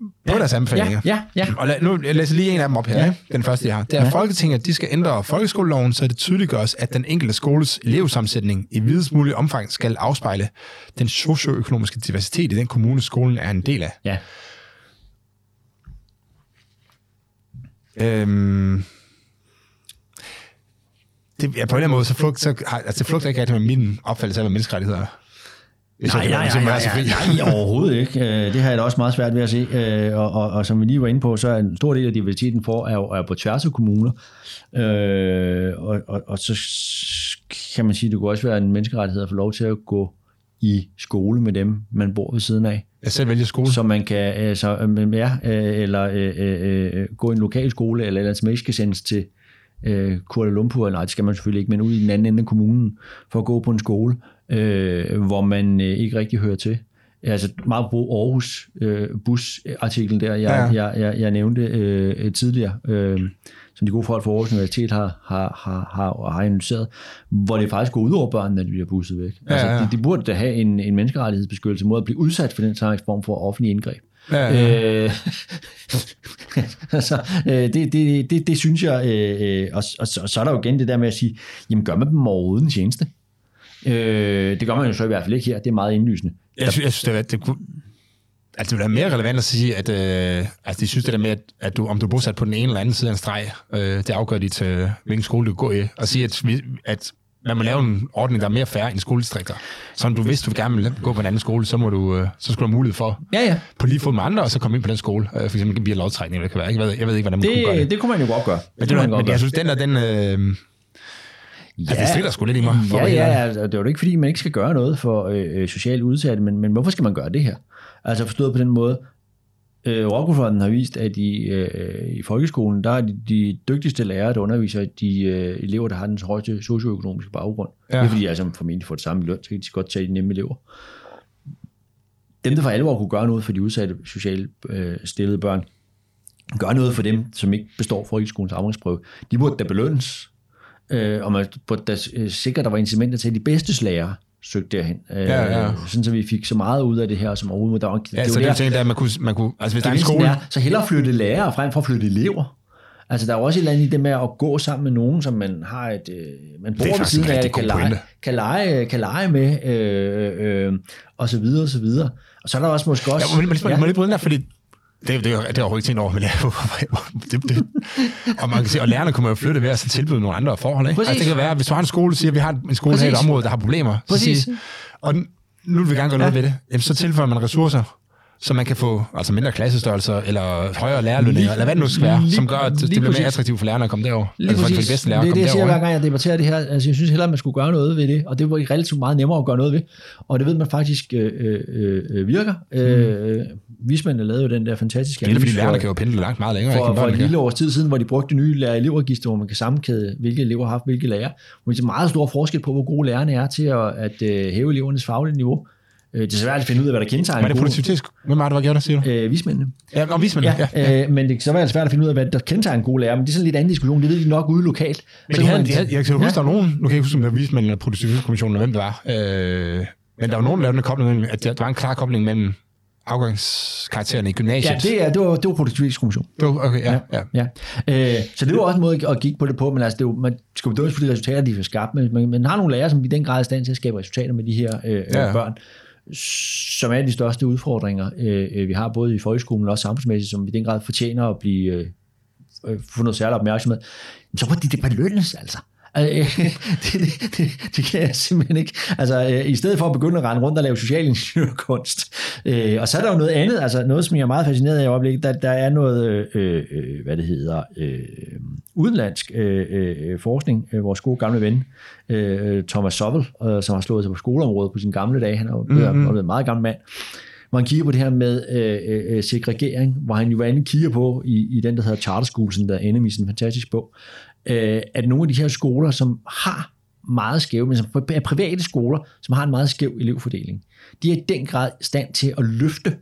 på Ja. deres anbefalinger. Ja, ja, ja. Og lad, nu jeg læser lige en af dem op her, Ja. den første jeg har. Det er, Ja. Folketinget, de skal ændre folkeskoleloven, så det tydeliggøres, at den enkelte skoles elevsammensætning i videst mulig omfang skal afspejle den socioøkonomiske diversitet i den kommune, skolen er en del af. Ja. Øhm, det, ja, på en eller anden måde, så, flugt, så har, altså, det flugter ikke rigtig med min opfattelse af, hvad menneskerettigheder er. Nej, nej, nej, nej, nej, overhovedet ikke. Øh, Det har jeg da også meget svært ved at se. Øh, Og, og, og som vi lige var inde på, så er en stor del af diversiteten for er, jo, er på tværs af kommuner. Øh, og, og, og så kan man sige, at det kunne også være en menneskerettighed at få lov til at gå i skole med dem, man bor ved siden af. Jeg selv vælger skole. Så man kan altså, ja, eller øh, øh, øh, gå i en lokal skole, eller, eller som ikke skal sendes til øh, Kuala Lumpur, nej, det skal man selvfølgelig ikke, men ud i den anden ende af kommunen, for at gå på en skole, øh, hvor man øh, ikke rigtig hører til. Altså meget brug Aarhus øh, busartiklen der, jeg, Ja, jeg, jeg, jeg nævnte øh, tidligere, øh, som de gode folk fra Aarhus Universitet har, har, har, har, har analyseret, hvor det faktisk går ud over børnene, når de bliver busset væk. Ja, Altså, ja. de, de burde da have en, en menneskerettighedsbeskyttelse mod at blive udsat for den slags form for offentlig indgreb. Ja, ja. Øh, altså, øh, det, det, det, det synes jeg, øh, øh, og, og, så- og så er der jo igen det der med at sige, jamen gør man dem overhovedet en tjeneste? Øh, det gør man jo så i hvert fald ikke her, det er meget indlysende. Jeg synes, jeg synes det, var, det kunne, altså, det ville være mere relevant at sige, at øh, altså, de synes det der med, at, at du, om du er bosat på den ene eller anden side af en streg, øh, det afgør dit, øh, hvilken skole du går i, og sige, at, vi, at man må lave en ordning, der er mere fair end skoledistrikter. Så du hvis du gerne vil gå på en anden skole, så, må du, øh, så skulle du have mulighed for Ja, ja, på lige fod med andre, og så komme ind på den skole. Øh, for eksempel via lovtrækning, eller det kan være. Jeg ved, jeg ved ikke, hvordan man kunne gøre det, det. det kunne man jo godt gøre. Men, kunne det, man godt men jeg synes, den der, den... Øh, ja, altså, det strider sgu lidt i mig. Ja, ja, ærlig. altså, det er jo ikke fordi, man ikke skal gøre noget for øh, øh, socialt udsatte, men, men hvorfor skal man gøre det her? Altså forstået på den måde, øh, Rockefonden har vist, at i, øh, i folkeskolen, der er de, de dygtigste lærere, der underviser de øh, elever, der har den højeste socioøkonomiske baggrund. Ja. Ja. Det er fordi, de altså formentlig får det samme løn, så kan de godt tage de nemme elever. Dem, der for alvor kunne gøre noget for de udsatte socialt øh, stillede børn, gøre noget for dem, som ikke består folkeskolens afgangsprøve, de burde da belønnes. Øh, og man burde da øh, sikre, at der var incitamenter til, at de bedste lærere søgte derhen. Øh, Ja, ja. Sådan, så vi fik så meget ud af det her som overhovedet. Der var, Ja, det så det er ting, der man kunne, man kunne, altså hvis der er en skole, er, så hellere flytte lærere frem for at flytte elever. Altså, der er også et eller andet i det med at gå sammen med nogen, som man har et, øh, man bor ved siden en af, kan lege, kan, lege, kan lege med, øh, øh, og så videre, og så videre. Og så er der også måske også... Ja, må, må, må, må lige bryde den der, fordi det, det, det, er har jeg overhovedet ikke tænkt over, men er- det, det, og man kan sige, og lærerne kommer jo flytte ved at så tilbyde nogle andre forhold. Ikke? Præcis. Altså, det kan være, hvis du har en skole, siger, at vi har en skole her i et Præcis. område, der har problemer, så Præcis. siger, og nu vil vi gerne gøre noget Ja. ved det, jamen, så tilføjer man ressourcer, så man kan få altså mindre klassestørrelser, eller højere lærerlønninger, eller hvad det nu skal være, som gør, at det bliver mere attraktivt for lærerne at komme derover. Lige altså for, de bedste lærere det er det, jeg siger, hver gang jeg debatterer det her. Altså, jeg synes hellere, at man skulle gøre noget ved det, og det var relativt meget nemmere at gøre noget ved. Og det ved man faktisk øh, øh, øh, virker. Øh, vismændene lavede jo den der fantastiske Det er fordi analyse lærerne kan jo pendle langt meget længere. for, ikke, for et lille års tid siden, hvor de brugte det nye lærer-elevregister, hvor man kan sammenkæde, hvilke elever har haft hvilke lærere. Hvor det er meget stor forskel på, hvor gode lærerne er til at, at øh, hæve elevernes faglige niveau. Øh, det er svært at finde ud af, hvad der kendetegner Men er det produktivitets... Hvem er det, der var gjort det, siger du? øh, vismændene. Ja, og vismændene. Ja, ja, øh, men det kan så svært at finde ud af, hvad der kendetegner gode lærere, men det er sådan lidt anden diskussion. Det ved de nok ude lokalt. Men Så de havde, man- de havde, jeg kan huske, der var nogen, nu kan jeg huske, om det var vismændene eller produktivitetskommissionen, eller hvem det var, øh, men der var nogen, der lavede en kobling mellem, at der, var en klar kobling mellem afgangskaraktererne i gymnasiet. Ja, det, er, det var, det var produktivitetskommission. det var, okay, ja, ja. Ja. Øh, så det var også en måde at kigge på det på, men altså, det er jo, man skal bedømmes på de resultater, de får skabt, men man, man har nogle lærere, som i den grad er i stand til at skabe resultater med de her øh, Ja. ja. børn, som er de største udfordringer, øh, øh vi har både i folkeskolen og også samfundsmæssigt, som i den grad fortjener at blive øh, øh få noget særlig opmærksomhed. Så må de det belønnes, altså. Altså, det, det, det, det kan jeg simpelthen ikke. Altså, øh, i stedet for at begynde at rende rundt og lave social ingeniørkunst. Øh, og så er der jo noget andet, altså noget, som jeg er meget fascineret af i øjeblikket. Der, der er noget, øh, øh, hvad det hedder, øh, udenlandsk øh, øh, forskning. Øh, vores gode gamle ven, øh, Thomas Sovel, øh, som har slået sig på skoleområdet på sine gamle dage. Han er jo blevet, mm-hmm. en meget gammel mand hvor han kigger på det her med øh, øh, segregering, hvor han jo andet kigger på i, i den, der hedder Charter School, som der i sin fantastisk bog, øh, at nogle af de her skoler, som har meget skæve, men som er private skoler, som har en meget skæv elevfordeling, de er i den grad i stand til at løfte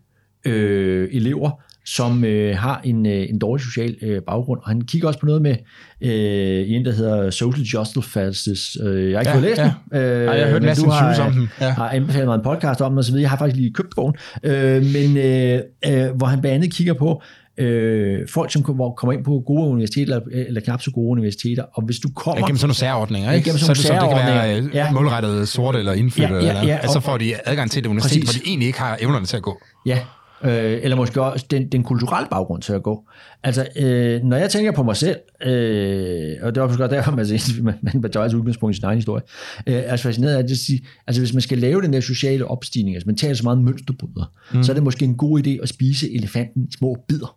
øh, elever, som øh, har en, øh, en dårlig social øh, baggrund. Og han kigger også på noget med øh, en, der hedder Social Justice Fastest. Øh, jeg har ikke Ja, fået læst ja. den. Øh, Ej, jeg har hørt har, syv om den. Ja. har anbefalet mig en podcast om den og så videre. Jeg har faktisk lige købt bogen. Øh, men øh, øh, hvor han blandt andet kigger på øh, folk, som kommer ind på gode universiteter, eller, eller knap så gode universiteter. Og hvis du kommer... Ja, gennem sådan nogle særordninger, Ja, ikke? gennem så sådan det, så det kan være særordninger. ja. Ja. målrettet sorte eller indfødte, Ja, ja, eller, ja, altså og- får de adgang til det universitet, Præcis. hvor de egentlig ikke har evnerne til at gå. Ja, øh, eller måske også den, den kulturelle baggrund til at gå. Altså, øh, når jeg tænker på mig selv, øh, og det er også godt derfor, man, man, man tager altså udgangspunkt i sin egen historie, øh, er fascineret af det at sige, altså hvis man skal lave den der sociale opstigning, altså man taler så meget om mønsterbryder, mm. så er det måske en god idé at spise elefanten i små bidder.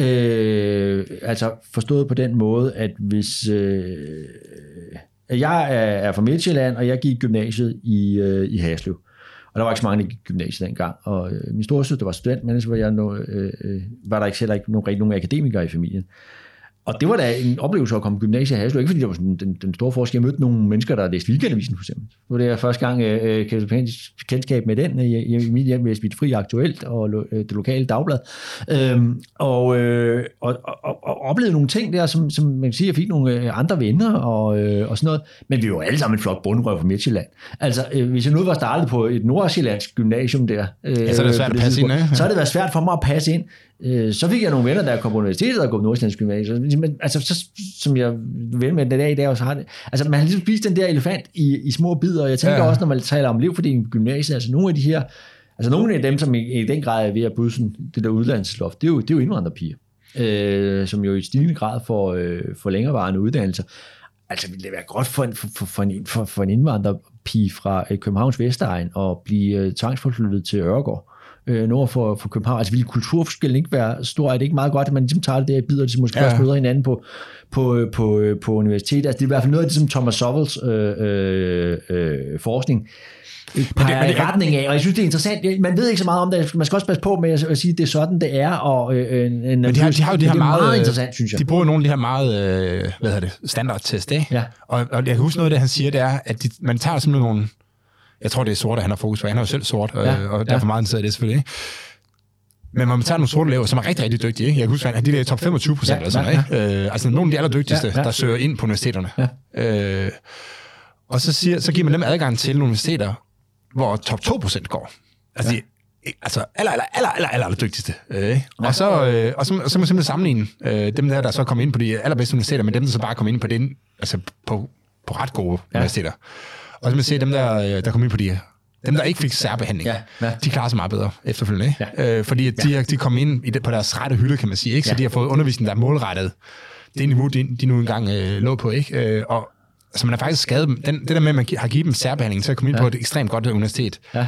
Øh, altså forstået på den måde, at hvis øh, jeg er, er fra Midtjylland, og jeg gik gymnasiet i, øh, i Haslev, der var ikke så mange, der gik i gymnasiet dengang. Og øh, min storesøster var student, men så var, jeg no, øh, øh, var der ikke heller ikke nogen, rigtig nogen akademikere i familien. Og det var da en oplevelse at komme på gymnasiet her. Ikke fordi det var sådan den, den store forskel. Jeg mødte nogle mennesker, der læste weekendavisen for eksempel. Det var det første gang øh, øh kendskab med den. I, i mit hjem læste Fri Aktuelt og øh, det lokale dagblad. Øhm, og, øh, og, og, og, oplevede nogle ting der, som, som man kan sige, jeg fik nogle øh, andre venner og, øh, og sådan noget. Men vi var alle sammen en flok bundrøv fra Midtjylland. Altså, øh, hvis jeg nu var startet på et nordsjællandsk gymnasium der, øh, ja, så er det svært at passe ind, ja. så har det været svært for mig at passe ind. Øh, så fik jeg nogle venner, der kom på universitetet og gå på Nordsjællands Gymnasium. Men, altså, så, som jeg ven med den dag i dag også har det. Altså, man har ligesom spist den der elefant i, i små bidder, og jeg tænker ja. også, når man taler om elevfordeling på gymnasiet, altså nogle af de her, altså nogle af dem, som i, i den grad er ved at sådan, det der uddannelsesloft, det er jo, det er jo indvandrerpiger, øh, som jo i stigende grad får, øh, får længerevarende uddannelser. Altså, ville det være godt for en, for, for, en, for, for en indvandrerpige fra øh, Københavns Vestegn at blive øh, tvangsforflyttet til Ørgaard? Øh, nord for, for København. Altså, vil kulturforskellen ikke være stor? Er det ikke meget godt, at man ligesom tager det der bidder, og måske ja. også møder hinanden på, på, på, på universitetet? Altså, det er i hvert fald noget af det, som Thomas Sovels øh, øh, øh, forskning peger det, men det, i retning af, og jeg synes, det er interessant. Man ved ikke så meget om det. Man skal også passe på med at sige, at det er sådan, det er. Og, øh, en, en, men de har, de har jo de her meget, meget interessant, synes jeg. De bruger nogle af de her meget øh, hvad hedder det, standardtest, ikke? Ja. Og, og jeg kan huske noget af det, han siger, det er, at de, man tager simpelthen nogle jeg tror, det er sort, han har fokus på. Han er jo selv sort, og, ja. og derfor ja. meget interesseret i det selvfølgelig. Ikke? Men man tager nogle sorte elever, som er rigtig, rigtig dygtige. Ikke? Jeg kan huske, at de der top 25 procent, ja, eller sådan, ja, ja. Ikke? Øh, altså nogle af de allerdygtigste, ja, ja. der søger ind på universiteterne. Ja. Øh, og så, siger, så giver man dem adgang til nogle universiteter, hvor top 2 procent går. Altså, ja. de, altså aller, aller, aller, aller, aller, aller dygtigste. Øh, og, så, øh, og, så, og så må man simpelthen sammenligne øh, dem der, der så kommer ind på de allerbedste universiteter, med dem, der så bare kommer ind på, den, altså på, på ret gode ja. universiteter. Og så man ser dem, der, øh, der kom ind på de dem, der ikke fik særbehandling, ja, ja. de klarer sig meget bedre efterfølgende. Ikke? Ja. Øh, fordi de, ja. de kom ind i det, på deres rette hylde, kan man sige. Ikke? Så ja. de har fået undervisning, der er målrettet. Det niveau, de, de nu engang øh, lå på. Ikke? Øh, og altså, man har faktisk skadet dem. Den, det der med, at man har givet dem særbehandling til at komme ind ja. på et ekstremt godt universitet, ja.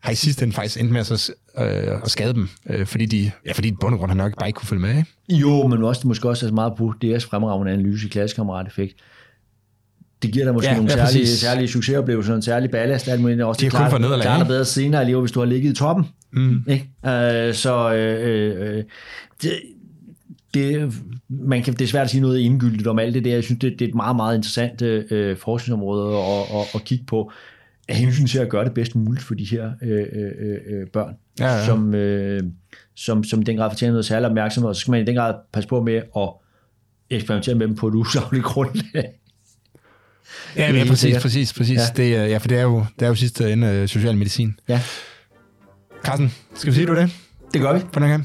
har i sidste ende faktisk endt med at, så, øh, at skade dem. Øh, fordi de, ja, fordi bundgrund har nok bare ikke kunne følge med. Ikke? Jo, men også, måske også er meget på deres fremragende analyse i klassekammerat-effekt det giver dig måske ja, nogle ja, særlige, særlige succesoplevelser, en særlig ballast, alt muligt. Også det er kun for nederlag. Klart bedre senere i livet, hvis du har ligget i toppen. Mm. Ikke? Uh, så uh, uh, det, det, man kan, det er svært at sige noget indgyldigt om alt det der. Jeg synes, det, det er et meget, meget interessant uh, forskningsområde at, at, at kigge på af hensyn til at gøre det bedst muligt for de her uh, uh, uh, børn, ja, ja. Som, uh, som, som i den grad fortjener noget særlig opmærksomhed, og så skal man i den grad passe på med at eksperimentere med dem på et usagligt grundlag. Ja, ja præcis, præcis, præcis. Ja. Det, ja, for det er jo, det er jo sidste ende uh, social medicin. Ja. Carsten, skal vi sige du det? Det gør vi. På den her.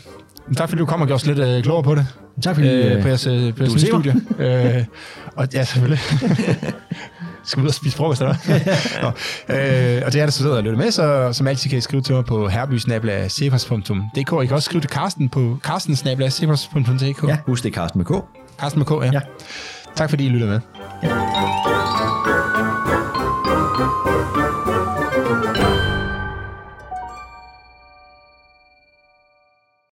Tak fordi du kom og gjorde os lidt uh, klogere på det. Tak fordi uh, på jeres, uh, på jeres studie. uh, og ja, selvfølgelig. skal vi ud og spise frokost, eller Nå, øh, og det er der så sidder og lytter med, så som altid kan I skrive til mig på herbysnabla.dk. I kan også skrive til Carsten på carstensnabla.dk. Ja, husk det er Carsten med K. Carsten med K, ja. ja. Tak fordi I lytter med. Ja.